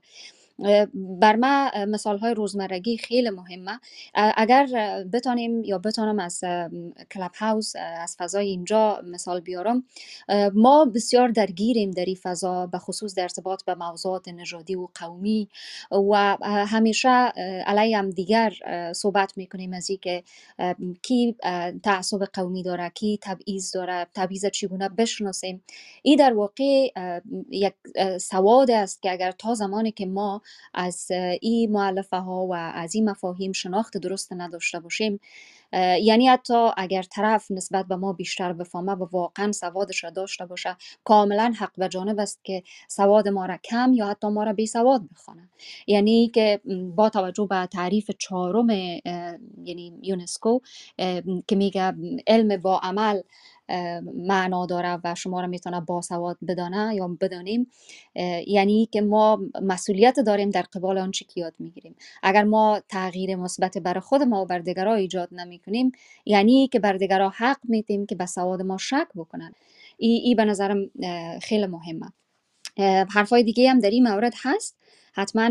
بر ما مثال های روزمرگی خیلی مهمه. اگر بتانیم یا بتانم از کلاب هاوس از فضای اینجا مثال بیارم ما بسیار درگیریم در این فضا به خصوص در ارتباط به موضوعات نژادی و قومی و همیشه علی هم دیگر صحبت می‌کنیم از که کی تعصب قومی داره کی تبعیض داره تبعیض چگونه بشناسیم. این در واقع یک سواد است که اگر تا زمانی که ما از این معلفه ها و از این مفاهیم شناخت درست نداشته باشیم. یعنی حتی اگر طرف نسبت به ما بیشتر بفهمه و واقعا سوادش را داشته باشه کاملا حق به جانب است که سواد ما را کم یا حتی ما را بی سواد بخوانه یعنی که با توجه به تعریف چهارم یعنی یونسکو که میگه علم با عمل معنا داره و شما رو می‌تونه باسواد بدانه یا بدانیم یعنی که ما مسئولیت داریم در قبال آنچه که یاد می‌گیریم. اگر ما تغییر مثبت برای خود ما و بر ایجاد نمی کنیم یعنی که بر حق میتیم که به سواد ما شک بکنن. ای, ای به نظرم خیلی مهمه. حرفای دیگه هم در این مورد هست. حتما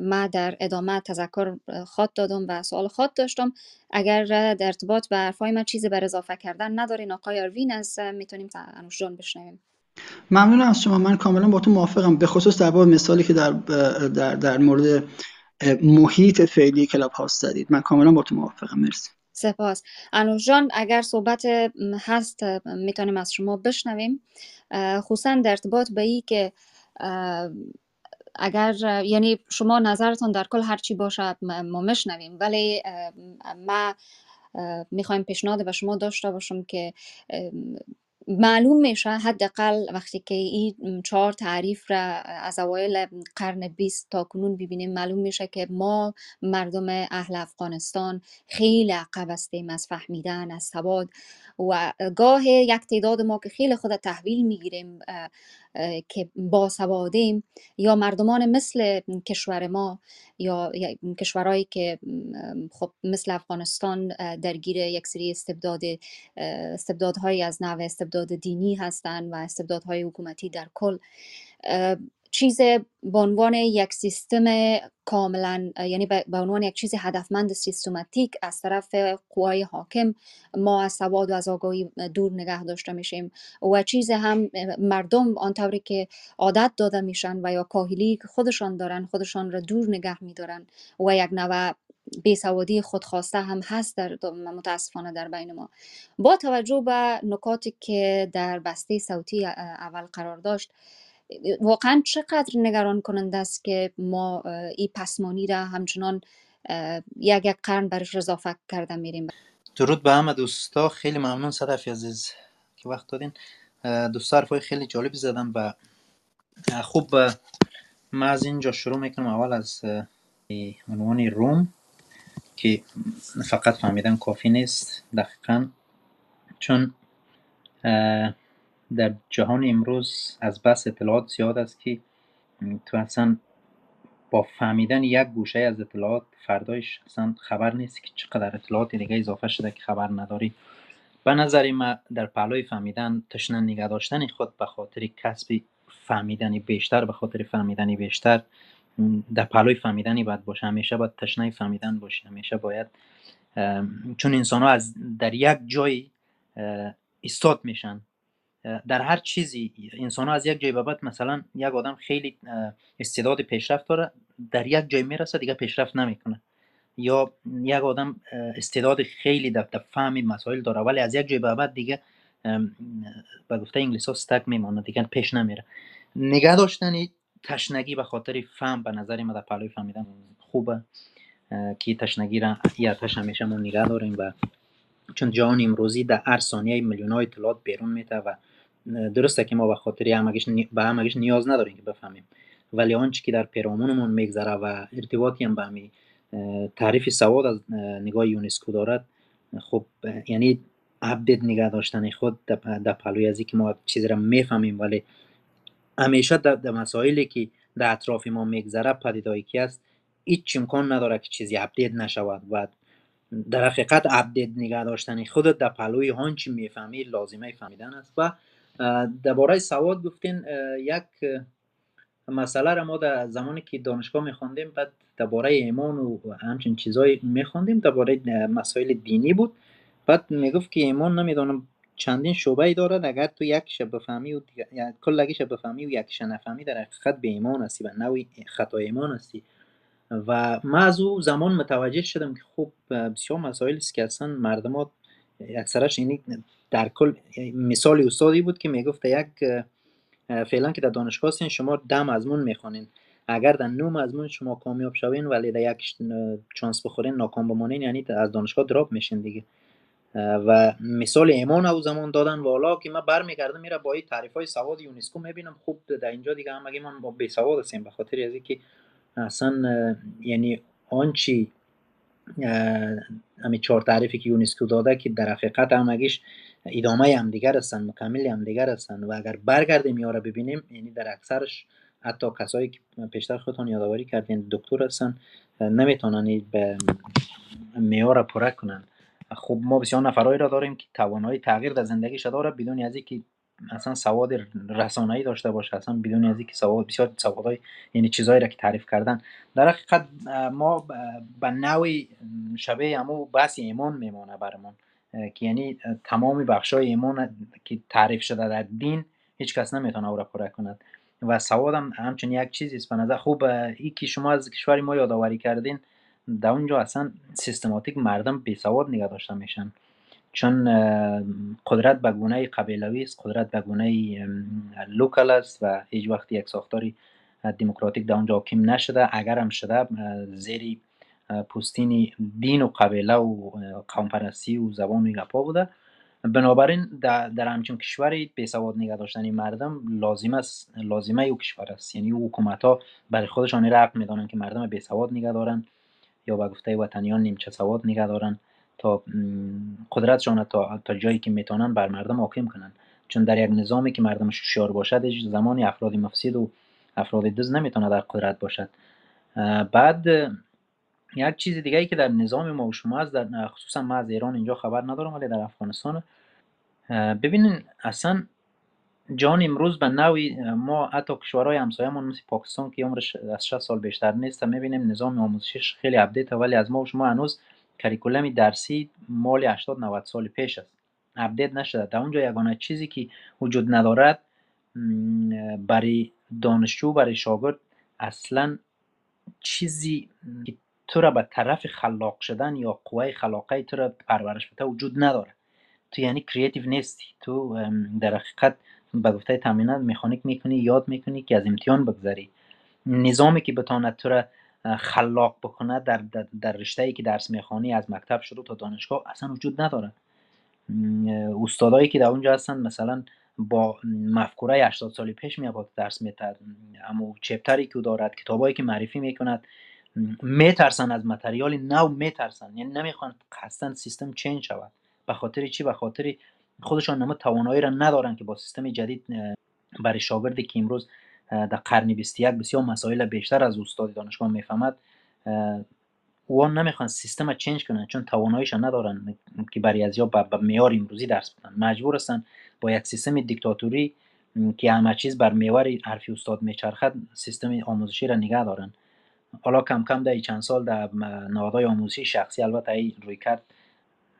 ما در ادامه تذکر خود دادم و سوال خود داشتم. اگر در ارتباط به حرفای من چیزی بر اضافه کردن ندارین آقای اروین از می‌تونیم انوش جان بشنویم. ممنون از شما. من کاملا با تو موافقم. به خصوص در باب مثالی که در, در, در مورد محیط فعلی کلاب هاست زدید. من کاملا با تو موافقم. مرسی. سپاس. انوش جان اگر صحبت هست می‌تونیم از شما بشنویم. خصوصا در ارتباط به ای که اگر یعنی شما نظرتان در کل هرچی باشه ما میشنویم. ولی ما می‌خوایم پیشنهاد به شما داشته باشم که معلوم میشه حداقل وقتی که این چهار تعریف را از اوایل قرن 20 تا کنون ببینیم معلوم میشه که ما مردم اهل افغانستان خیلی عقب هستیم از فهمیدن از سواد و گاه یک تعداد ما که خیلی خود تحویل می‌گیریم که باسوادیم یا مردمان مثل کشور ما یا کشورهایی که خب مثل افغانستان درگیر یک سری استبداد استبدادهایی از نوع استبداد دینی هستند و استبدادهای حکومتی در کل. چیز به عنوان یک سیستم کاملا یعنی به عنوان یک چیز هدفمند سیستماتیک از طرف قوای حاکم ما از سواد و از آگاهی دور نگه داشته میشیم و چیز هم مردم آنطوری که عادت داده میشن و یا کاهلی خودشان دارن خودشان را دور نگه میدارن و یک نوع بیسوادی خودخواسته هم هست در متاسفانه در بین ما. با توجه به نکاتی که در بسته صوتی اول قرار داشت واقعا چقدر نگران کننده است که ما این پسمانی را همچنان یک یک قرن برش اضافه کرده میریم. درود به همه دوستا. خیلی ممنون صدفی عزیز که وقت دادین. دوستا حرفای خیلی جالبی زدن و خوب ما از اینجا شروع می‌کنم. اول از عنوان روم که فقط فهمیدن کافی نیست دقیقا. چون در جهان امروز از بس اطلاعات زیاد است که تو اصلا با فهمیدن یک گوشه از اطلاعات فردایش اصلا خبر نیست که چقدر اطلاعات دیگه اضافه شده که خبر نداری. به نظر ما در پهلوی فهمیدن تشنه نگه داشتن خود به خاطر کسب فهمیدنی بیشتر به خاطر فهمیدنی بیشتر. در پهلوی فهمیدنی باید باشه همیشه باید تشنه فهمیدن باشه همیشه باید چون انسان ها از در یک جای استاد میشن. در هر چیزی انسان ها از یک جای به بعد مثلا یک آدم خیلی استعداد پیشرفت داره در یک جای می‌رسه دیگه پیشرفت نمی‌کنه. یا یک آدم استعداد خیلی در فهم مسائل داره ولی از یک جای به بعد دیگه به گفته انگلیس ها ستک میمانه دیگه پیش نمیره. نگه داشتنی تشنگی به خاطر فهم به نظر ما در پلوی فهمیدن خوبه که تشنگی را یا تش همیشه ما نگه داریم و چون جهان امروزی در هر ثانیه میلیون های اطلاعات بیرون میته و درسته که ما به خاطر همگیش به همگیش نیاز نداریم که بفهمیم. ولی آنچه که در پیرامونمون میگذره و ارتباطی هم به همی تعریف سواد از نگاه یونسکو دارد خب یعنی update نگه داشتن خود در پلوی از که ما چیزی را می‌فهمیم. ولی همیشه در مسائلی که در اطراف ما میگذره پدیدایی که است هیچ امکان نداره که چیزی update نشود. و در حقیقت update نگه داشتن خودت در پلوی هانچی می‌فهمی لازمه فهمیدن است. و درباره سواد گفتین یک مسئله را ما در زمانی که دانشگاه میخواندیم بعد درباره ایمان و همچین چیزای میخواندیم درباره مسائل دینی بود. بعد می‌گفت که ایمان نمی‌دونم چندین شعبه ای دارد اگر تو یک شب بفهمی و یعنی کل شب بفهمی و یک نفهمی در حقیقت به ایمان هستی و نوی خطا ایمان هستی. و ما از او زمان متوجه شدم که خب بسیار مسائل است که اصلا مردم اکثرش اینی در کل مثال استادی بود که می‌گفت یک فعلا که در دانشگاه هستین شما دم مضمون می‌خوانین. اگر در نو مضمون شما کامیاب شوین ولی در یک چانس بخورین ناکام بمانین یعنی از دانشگاه دراپ میشین دیگه. و مثال ایمان او زمان دادن و حالا که من برمیگردم میره با این تعریف های سواد یونسکو می‌بینم. خوب در اینجا دیگه هم اگه من با بی سواد هستیم به خاطر از اینکه اصلا یعنی آنچی همین چهار تعریفی که یونسکو داده که در حقیقت همگیش ادامه هم دیگر هستن مکمل هم دیگر هستن و اگر برگردیم یا ببینیم یعنی در اکثرش حتی کسایی که پیشتر خودتون یادآوری کردین دکتر هستن نمی‌تونن به میار پره کنن. خب ما بسیار نفرایی را داریم که توانایی تغییر در زندگیش داره بدون از اینکه اصلا سواد رسانه‌ای داشته باشه اصلا بدون از اینکه سواد بسیار سوادای یعنی چیزایی را که تعریف کردن. در حقیقت ما به نوعی شبیه همو بحث ایمان میمونه برمون که یعنی تمام بخشای ایمان که تعریف شده در دین هیچ کس نمی‌تونه او را پره کند. و سواد هم همچنین یک چیزی است. به نظر خوب ای که شما از کشور ما یادآوری کردین در اونجا اصلا سیستماتیک مردم بی سواد نگه داشته میشن. چون قدرت به گونه قبیلوی است قدرت به گونه local است و هیچ وقت یک ساختاری دموکراتیک در اونجا حاکم نشده. اگر هم شده زیری پوستین دین و قبیله و قوم پرستی و زبان و گپا بوده. بنابراین در, در کشوری بی سواد نگه داشتن مردم لازم است لازمه او کشور است. یعنی او حکومت ها برای خودشان رقم می‌دانند که مردم بی سواد نگه دارن یا به گفته وطنیان نیمچه سواد نگه دارن تا قدرتشان تا, تا جایی که می‌تونن بر مردم حاکم کنن چون در یک نظامی که مردمش شیار باشد زمانی افراد مفسد و افراد دز نمی‌تونه در قدرت باشد. بعد یک چیز دیگه ای که در نظام ما و شما از در خصوصا ما از ایران اینجا خبر ندارم ولی در افغانستان ببینین اصلا جان امروز به نوعی ما حتی کشورهای همسایه‌مون مثل پاکستان که عمرش از 60 سال بیشتر نیست می‌بینیم نظام آموزشیش خیلی اپدیت ولی از ما و شما هنوز curriculum درسی مال 80 90 سال پیش است. update نشده. در اونجا یگانه چیزی که وجود ندارد برای دانشجو برای شاگرد اصلا چیزی که تو را به طرف خلاق شدن یا قوه خلاقه تو را پرورش بده وجود نداره. تو یعنی creative نیستی. تو در حقیقت به گفته تامینات مکانیک می‌کنی یاد می‌کنی که از امتحان بگذری. نظامی که بتاند تو را خلاق بکنه در, در, در رشته ای که درس می‌خوانی از مکتب شروع تا دانشگاه اصلا وجود نداره. استادایی که در اونجا هستن مثلا با مفکوره 80 سالی پیش میاد درس میتر اما چپتری که دارد کتابایی که معرفی می‌کند میترسن از متریال نو میترسن. یعنی نمی‌خوان قصدن سیستم چنج شود. به خاطر چی؟ به خاطر خودشان نمو توانایی را ندارن که با سیستم جدید برای شاگردی که امروز در قرن 21 بسیار مسائل بیشتر از استاد دانشگاه می‌فهمد او نمی‌خوان سیستم را چنج کنن چون تواناییش ندارن که برای از یا به معیار امروزی درس بدن. مجبور هستن با یک سیستم دیکتاتوری که همه چیز بر میوار حرفی استاد میچرخد سیستم آموزشی را نگه دارن. حالا کم کم در چند سال در نهادهای آموزشی شخصی البته ای روی کرد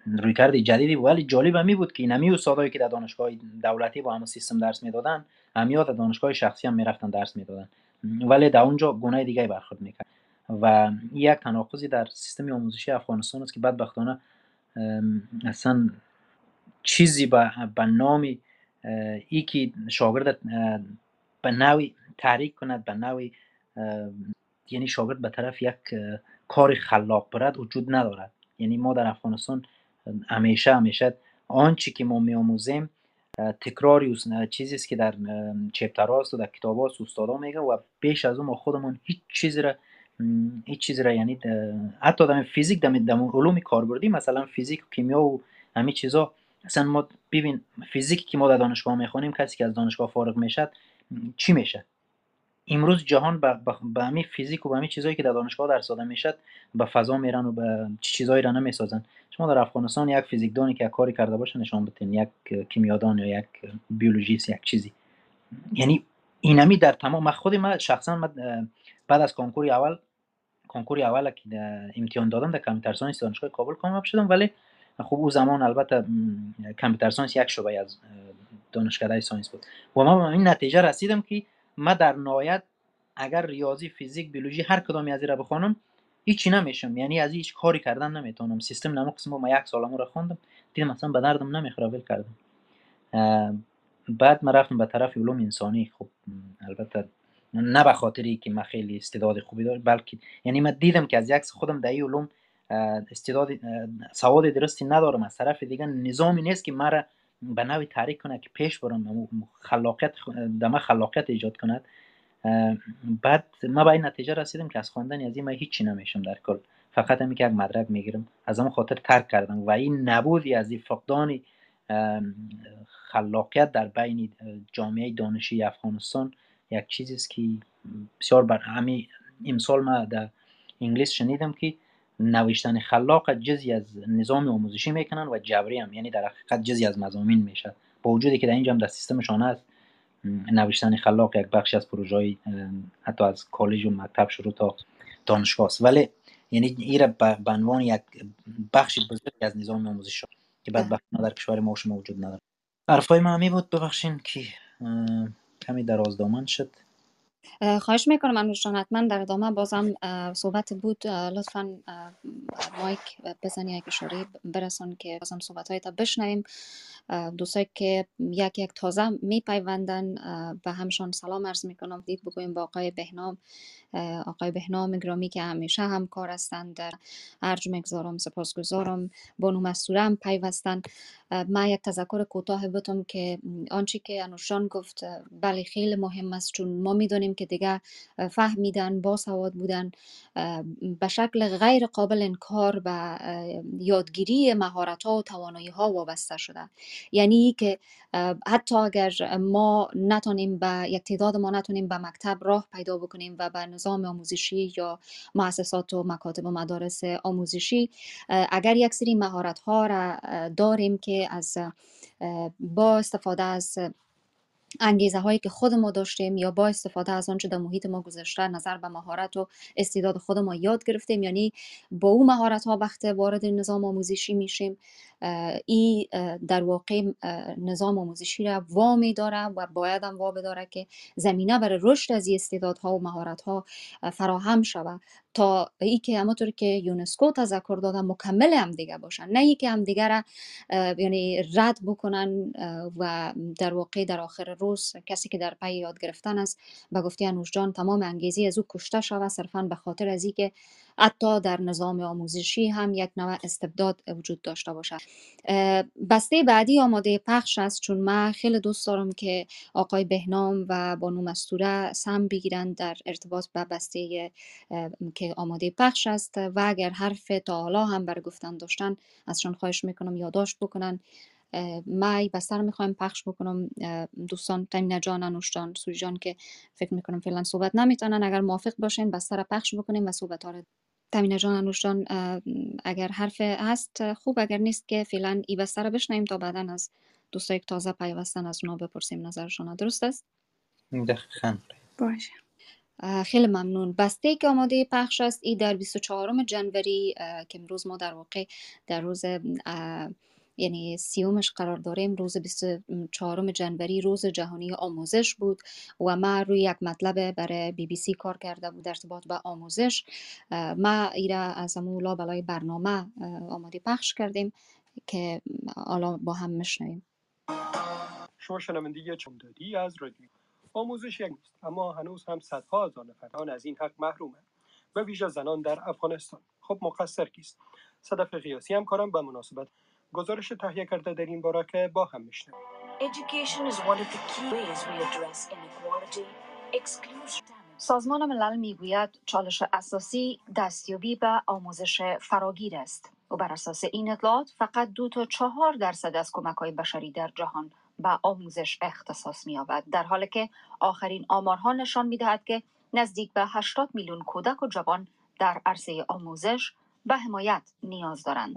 روی کرد جدیدی ولی جالب همی بود که اینمی استادایی که در دانشگاه دولتی با همون سیستم درس می‌دادن همیات در دانشگاه شخصی هم می‌رفتن درس می‌دادن. ولی در اونجا گناه دیگه برخورد می‌کرد. و یک تناقضی در سیستم آموزشی افغانستان است که بدبختانه اصلا چیزی به نام ای که شاگرد به نوی تحریک کند به نوی یعنی شاگرد به طرف یک کار خلاق برد وجود ندارد. یعنی ما در افغانستان همیشه همیشه آنچه که ما میآموزیم تکراری چیزی است که در چپتراست و در کتاب هاست استادا میگه و بیش از اون ما خودمون هیچ چیزی را هیچ چیزی را یعنی حتی در فیزیک در علوم کاربردی مثلا فیزیک و کیمیا و همه چیزا. اصلا ما ببین فیزیک که ما در دانشگاه می‌خونیم کسی که از دانشگاه فارغ می‌شد چی میشه امروز جهان به همین فیزیک و به همین چیزهایی که در دانشگاه درس داده می‌شد به فضا میرن و به چیزهایی را نمی‌سازن شما در افغانستان یک فیزیکدانی که کاری کرده باشه نشان بتین یک کیمیادان یا یک بیولوژیست یک چیزی. یعنی اینمی در تمام من خود من شخصا بعد از کنکور اول کنکور اول که امتحان دادم در computer science دانشگاه کابل کامیاب شدم ولی خب او زمان البته computer science یک شعبه از دانشکده science بود. و ما به این نتیجه رسیدم که من در نهایت اگر ریاضی فیزیک بیولوژی هر کدامی از را بخوانم هیچی نمیشم. یعنی از هیچ کاری کردن نمی‌تونم. سیستم نمو قسم ما یک سال رو خوندم دیدم مثلا به دردم نمی‌خوره ول کردم. بعد من رفتم به طرف علوم انسانی. خب البته نه به خاطری که من خیلی استعداد خوبی دارم بلکه یعنی من دیدم که از یک خودم در علوم استعداد سواد درستی ندارم. از طرف دیگه نظامی نیست که مرا به نوی تحریک کنه که پیش برم خلاقیت دم خلاقیت ایجاد کند بعد ما به این نتیجه رسیدم که از خواندن از این من هیچی نمیشم در کل. فقط همین که مدرک می‌گیرم. از اون خاطر ترک کردم و این نبودی از این فقدان خلاقیت در بین جامعه دانشی افغانستان یک چیزی است که بسیار بر امسال ما در انگلیس شنیدم که نوشتن خلاق جزی از نظام آموزشی می‌کنن و جبری هم. یعنی در حقیقت جزی از مزامین میشه. با وجودی که در اینجا هم در سیستمشان هست نوشتن خلاق یک بخشی از پروژه حتی از کالج و مکتب شروع تا دانشگاه است. ولی یعنی این به عنوان یک بخشی بزرگ از نظام آموزش شد که. بخش در کشور ما شما وجود نداره. حرفای من بود ببخشین که کمی درازدامن شد. خواهش می‌کنم انوشان حتما در ادامه بازم صحبت بود. لطفا مایک بزنی یک اشاره برسان که بازم صحبت های تا بشنویم دوستایی که یک یک تازه میپیوندن به همشان سلام عرض می‌کنم. دید بگویم با آقای بهنام. آقای بهنام گرامی که همیشه همکار هستند در ارج مگذارم سپاسگزارم. بانو مستوره هم پیوستن. من یک تذکر کوتاه بتم که آنچه که انوشان گفت بله خیلی مهم است. چون ما می‌دانیم که دیگه فهمیدن با سواد بودن به شکل غیر قابل انکار به یادگیری مهارت ها و توانایی ها وابسته شده. یعنی که حتی اگر ما نتونیم به یک تعداد ما نتونیم به مکتب راه پیدا بکنیم و به نظام آموزشی یا مؤسسات و مکاتب و مدارس آموزشی اگر یک سری مهارت ها را داریم که از با استفاده از انگیزه هایی که خود ما داشتیم یا با استفاده از آنچه در محیط ما گذشته نظر به مهارت و استعداد خود ما یاد گرفتیم. یعنی با او مهارت ها وقت وارد نظام آموزشی میشیم. این در واقع نظام آموزشی را وامی داره و باید هم وا بداره که زمینه برای رشد از این استعدادها و مهارت ها فراهم شود. تا ای که همونطور که یونسکو تذکر داده مکمل هم دیگه باشن. نه ای که هم دیگه را یعنی رد بکنن و در واقع در آخر روز کسی که در پی یاد گرفتن است به گفته انوش جان تمام انگیزی از او کشته شود صرفا به خاطر از که حتی در نظام آموزشی هم یک نوع استبداد وجود داشته باشد. بسته بعدی آماده پخش است چون من خیلی دوست دارم که آقای بهنام و بانو مستوره سم بگیرند در ارتباط به بسته که آماده پخش است و اگر حرف تا حالا هم بر گفتن داشتن ازشان خواهش می‌کنم یادداشت بکنن. مای بستر می‌خوایم پخش بکنم. دوستان تامین جان انوش جان سوری جان که فکر می‌کنم فعلا صحبت نمی‌تونن. اگر موافق باشین بستر پخش بکنیم و صحبت ها رو تامین جان انوش جان اگر حرف هست خوب اگر نیست که فعلا ای بستر بشنیم تا بعدا از دوستایی که تازه پیوستن از اونا بپرسیم نظرشون. درست است؟ دقیقا. باشه. خیلی ممنون. بسته که آماده پخش است ای در 24 جنوری که امروز ما در واقع در روز یعنی سیومش قرار داریم روز 24 جنوری روز جهانی آموزش بود و ما روی یک مطلب برای بی بی سی کار کرده بود در ارتباط با آموزش. ما ایره از امولا بلای برنامه آماده پخش کردیم که حالا با هم میشنویم. شما شنونده چمدادی از رادیو. آموزش یک نیست اما هنوز هم صدها هزار نفران از این حق محرومند و ویژه زنان در افغانستان. خب مقصر کیست؟ صدف قیاسی همکارم به مناسبت گزارش تهیه کرده در این باره که با هم میشنویم. Education is one of the key ways we address inequality, exclusion. سازمان ملل می‌گوید چالش اساسی دستیابی به آموزش فراگیر است. و بر اساس این اطلاعات فقط دو تا چهار درصد از کمک های بشری در جهان به آموزش اختصاص می در حالی که آخرین آمارها نشان می دهد که نزدیک به 80 میلیون کودک و جوان در عرصه آموزش به حمایت نیاز دارند.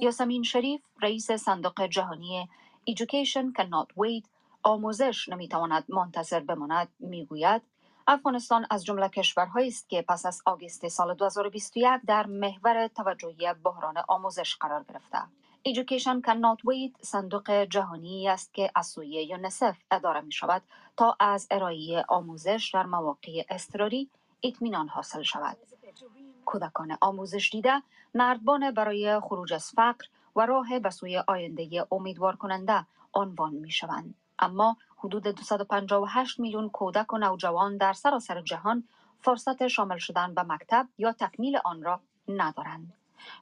یاسمین شریف رئیس صندوق جهانی Education Cannot Wait آموزش نمی‌تواند منتظر بماند می‌گوید. افغانستان از جمله کشورهایی است که پس از آگوست سال 2021 در محور توجهی بحران آموزش قرار گرفته. Education Cannot Wait صندوق جهانی است که از سوی یونسف اداره می شود تا از ارائه آموزش در مواقع اضطراری اطمینان حاصل شود. کودکان آموزش دیده نردبان برای خروج از فقر و راه به سوی آینده امیدوار کننده عنوان می شوند اما حدود 258 میلیون کودک و نوجوان در سراسر جهان فرصت شامل شدن به مکتب یا تکمیل آن را ندارند.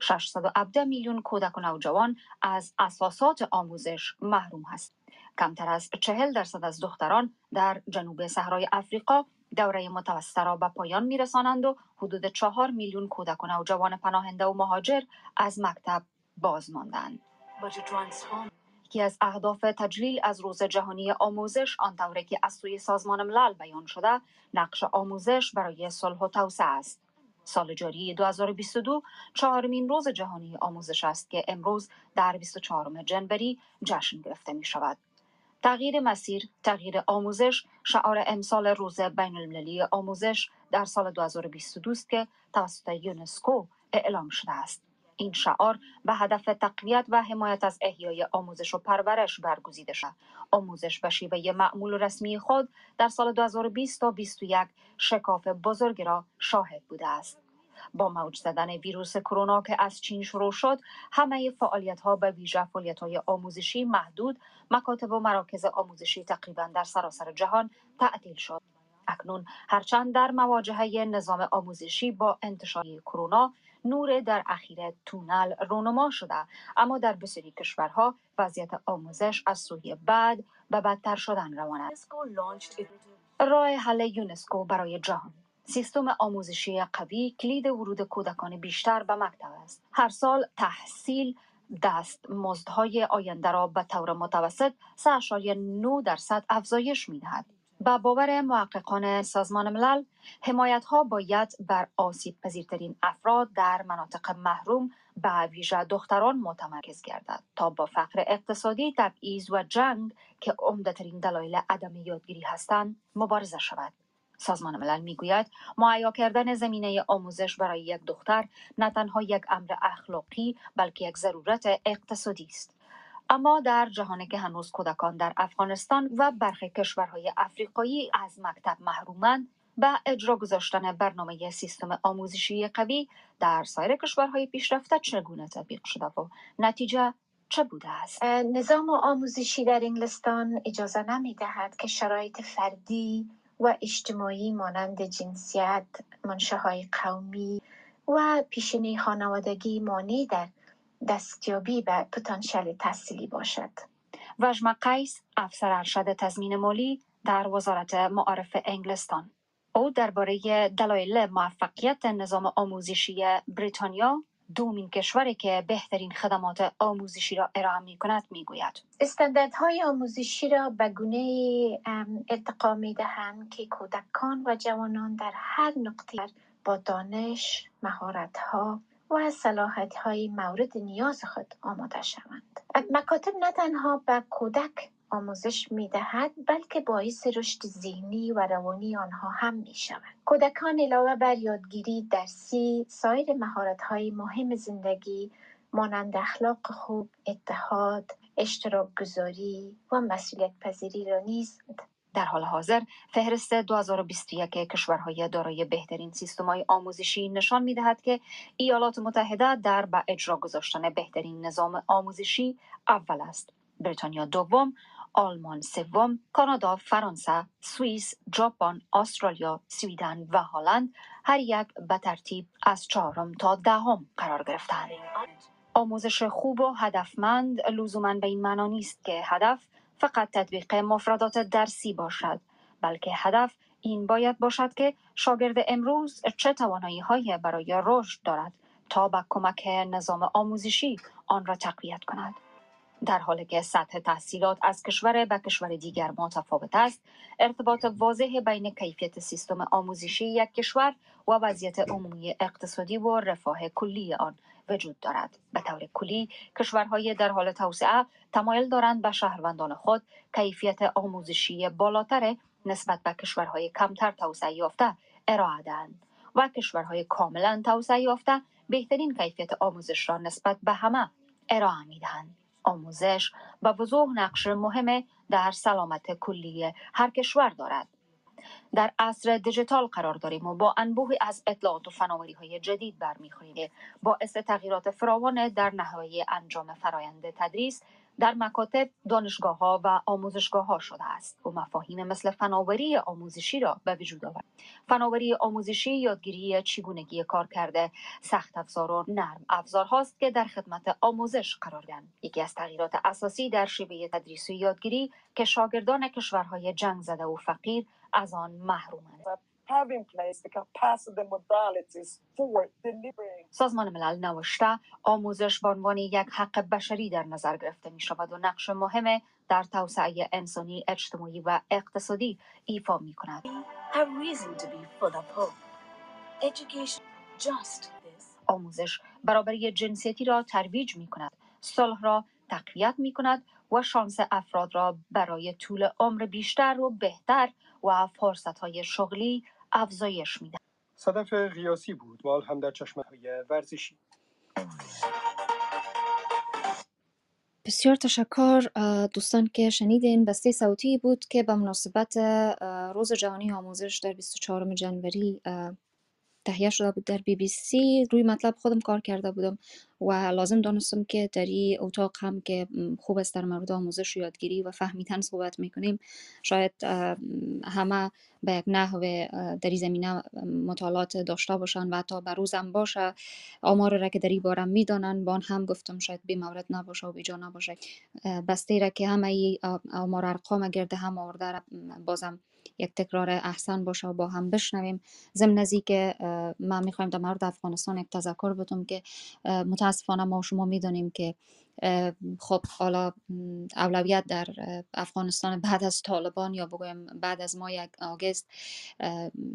617 میلیون کودک و نوجوان از اساسات آموزش محروم هست. کمتر از 40 درصد از دختران در جنوب صحرای آفریقا دوره متوسطه را به پایان میرسانند و حدود 4 میلیون کودک و نوجوان پناهنده و مهاجر از مکتب باز ماندند. یکی از اهداف تجلیل از روز جهانی آموزش آنطوری که از سوی سازمان ملل بیان شده نقش آموزش برای صلح و توسعه است سال جاری 2022 چهارمین روز جهانی آموزش است که امروز در 24 جنوری جشن گرفته می شود. تغییر مسیر، تغییر آموزش شعار امسال روز بین المللی آموزش در سال 2022 است که توسط یونسکو اعلام شده است. این شعار به هدف تقویت و حمایت از احیای آموزش و پرورش برگزیده شد آموزش به شیوه معمول و رسمی خود در سال 2020 تا 2021 شکاف بزرگی را شاهد بوده است با موج زدن ویروس کرونا که از چین شروع شد همه فعالیت ها به ویژه فعالیت های آموزشی محدود مکاتب و مراکز آموزشی تقریبا در سراسر جهان تعطیل شد. اکنون هرچند در مواجهه نظام آموزشی با انتشار کرونا نور در اخیر تونل رونما شده اما در بسیاری کشورها وضعیت آموزش از سوی بعد به بدتر شدن روان است راه حل یونسکو برای جهان. سیستم آموزشی قوی کلید ورود کودکان بیشتر به مکتب است هر سال تحصیل دست مزدهای آینده را به طور متوسط 3.9 درصد افزایش می دهد. با باور محققان سازمان ملل حمایت ها باید بر آسیب پذیرترین افراد در مناطق محروم به ویژه دختران متمرکز گردد تا با فقر اقتصادی تبعیض و جنگ که عمدهترین دلایل عدم یادگیری هستند مبارزه شود سازمان ملل می‌گوید معیا کردن زمینه آموزش برای یک دختر نه تنها یک امر اخلاقی بلکه یک ضرورت اقتصادی است اما در جهانی که هنوز کودکان در افغانستان و برخی کشورهای افریقایی از مکتب محرومند به اجرا گذاشتن برنامه سیستم آموزشی قوی در سایر کشورهای پیشرفته چگونه تطبیق شده و نتیجه چه بوده است؟ نظام آموزشی در انگلستان اجازه نمی دهد که شرایط فردی و اجتماعی مانند جنسیت، منشه های قومی و پیشنی خانوادگی مانع در دستیابی به پتانسیل تحصیلی باشد. وجم قیس افسر ارشد تضمین مالی در وزارت معارف انگلستان او درباره دلایل موفقیت نظام آموزشی بریتانیا دومین کشوری که بهترین خدمات آموزشی را ارائه می کند می گوید استانداردهای آموزشی را به گونه ارتقا می دهند که کودکان و جوانان در هر نقطه با دانش، مهارت‌ها و صلاحیت های مورد نیاز خود آماده شوند. مکاتب نه تنها به کودک آموزش می دهد بلکه باعث رشد ذهنی و روانی آنها هم می شود. کودکان علاوه بر یادگیری درسی سایر مهارت های مهم زندگی مانند اخلاق خوب، اتحاد، اشتراک گذاری و مسئولیت پذیری را نیز در حال حاضر فهرست 2021 کشورهای دارای بهترین های آموزشی نشان می دهد که ایالات متحده در به اجرا گذاشتن بهترین نظام آموزشی اول است. بریتانیا دوم، آلمان سوم، کانادا، فرانسه، سوئیس، ژاپن، استرالیا، سویدن و هلند هر یک به ترتیب از چهارم تا دهم قرار گرفتند. آموزش خوب و هدفمند لزوما به این معنا نیست که هدف فقط تطبیق مفردات درسی باشد بلکه هدف این باید باشد که شاگرد امروز چه توانایی های برای رشد دارد تا با کمک نظام آموزشی آن را تقویت کند در حالی که سطح تحصیلات از کشور به کشور دیگر متفاوت است ارتباط واضح بین کیفیت سیستم آموزشی یک کشور و وضعیت عمومی اقتصادی و رفاه کلی آن وجود دارد به طور کلی کشورهای در حال توسعه تمایل دارند به شهروندان خود کیفیت آموزشی بالاتر نسبت به کشورهای کمتر توسعه یافته ارائه دهند و کشورهای کاملا توسعه یافته بهترین کیفیت آموزش را نسبت به همه ارائه می دهند. آموزش به وضوح نقش مهم در سلامت کلی هر کشور دارد. در عصر دیجیتال قرار داریم و با انبوه از اطلاعات و فناوری های جدید برمیخوریم باعث تغییرات فراوان در نحوه انجام فرایند تدریس در مکاتب دانشگاه ها و آموزشگاه ها شده است. و مفاهیم مثل فناوری آموزشی را به وجود آورد. فناوری آموزشی یادگیری چگونگی کار کرده سخت افزار و نرم افزار هاست که در خدمت آموزش قرار دارند یکی از تغییرات اساسی در شیوه تدریس و یادگیری که شاگردان کشورهای جنگ زده و فقیر از آن محرومند سازمان ملل نوشته آموزش به عنوان یک حق بشری در نظر گرفته می شود و نقش مهم در توسعه انسانی اجتماعی و اقتصادی ایفا می کند. آموزش برابری جنسیتی را ترویج می کند. صلح را تقویت می کند و شانس افراد را برای طول عمر بیشتر و بهتر و فرصت های شغلی افزایش میده. صدف قیاسی بود و هم در چشمه های ورزشی بسیار تشکر دوستان که شنیدین بسته صوتی بود که به مناسبت روز جهانی آموزش در 24 جنوری تهیه شده بود در بی بی سی. روی مطلب خودم کار کرده بودم و لازم دانستم که در این اتاق هم که خوب است در مورد آموزش و یادگیری و فهمیدن صحبت می‌کنیم شاید همه به یک نحو در این زمینه مطالعات داشته باشن و حتی به روزم باشه آمار را که در این باره می‌دانن با هم گفتم شاید بی مورد نباشه و بیجا نباشه. بسته را که همه ای آمار ارقام گرده هم آورده بازم یک تکرار احسن باشه و با هم بشنویم. ضمن که من می‌خوایم در مورد افغانستان یک تذکر بدم که متاسفانه ما شما می‌دانیم که خب حالا اولویت در افغانستان بعد از طالبان یا بگویم بعد از ما یک آگست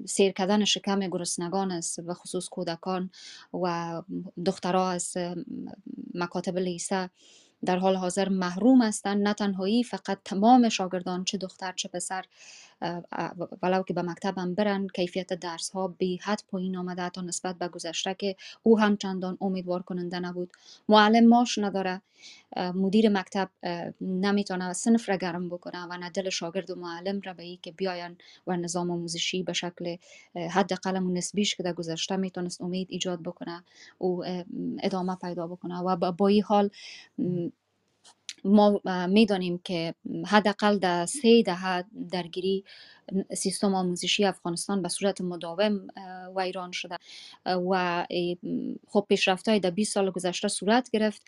سیر کردن شکم گرسنگان است و خصوص کودکان و دخترها از مکاتب لیسه در حال حاضر محروم هستند. نه تنهایی فقط تمام شاگردان چه دختر چه پسر ولو که به مکتب هم برن کیفیت درس ها بی حد پایین آمده تا نسبت به گذشته که او هم چندان امیدوار کننده نبود. معلم ماش نداره. مدیر مکتب نمی‌تونه صنف را گرم بکنه و نه دل شاگرد و معلم را به ای که بیاین و نظام آموزشی به شکل حد قلم و نسبیش که در گذشته می‌تونست امید ایجاد بکنه او ادامه پیدا بکنه و با این حال ما می‌دانیم که حداقل در سه دهه درگیری سیستم آموزشی افغانستان به صورت مداوم ویران شده. و خب پیشرفت های در 20 سال گذشته صورت گرفت.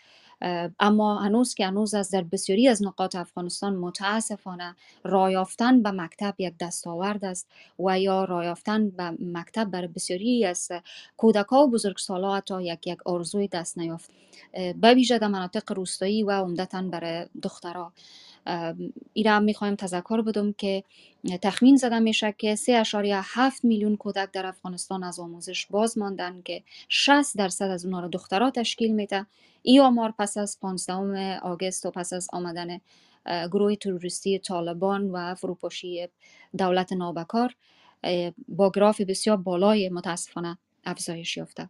اما هنوز که هنوز از در بسیاری از نقاط افغانستان متاسفانه رایافتن به مکتب یک دستاورد است و یا رایافتن به مکتب برای بسیاری از کودکا و بزرگسالا حتی یک یک آرزوی دست نیافت. به ویژه در مناطق روستایی و عمدتا برای دخترها ایران می‌خوایم تذکر بدم که تخمین زده میشه که 3.7 میلیون کودک در افغانستان از آموزش باز ماندن که 60 درصد از اونها را دخترها تشکیل میده. ای آمار پس از 15 آگست و پس از آمدن گروه تروریستی طالبان و فروپاشی دولت نابکار با گراف بسیار بالای متاسفانه افزایش یافته.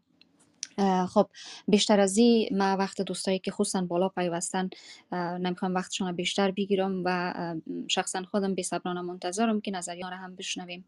خب بیشتر از این ما وقت دوستایی که خصوصا بالا پیوستن نمی‌خوام وقتشون رو بیشتر بگیرم و شخصا خودم بی منتظرم که نظریان هم بشنویم.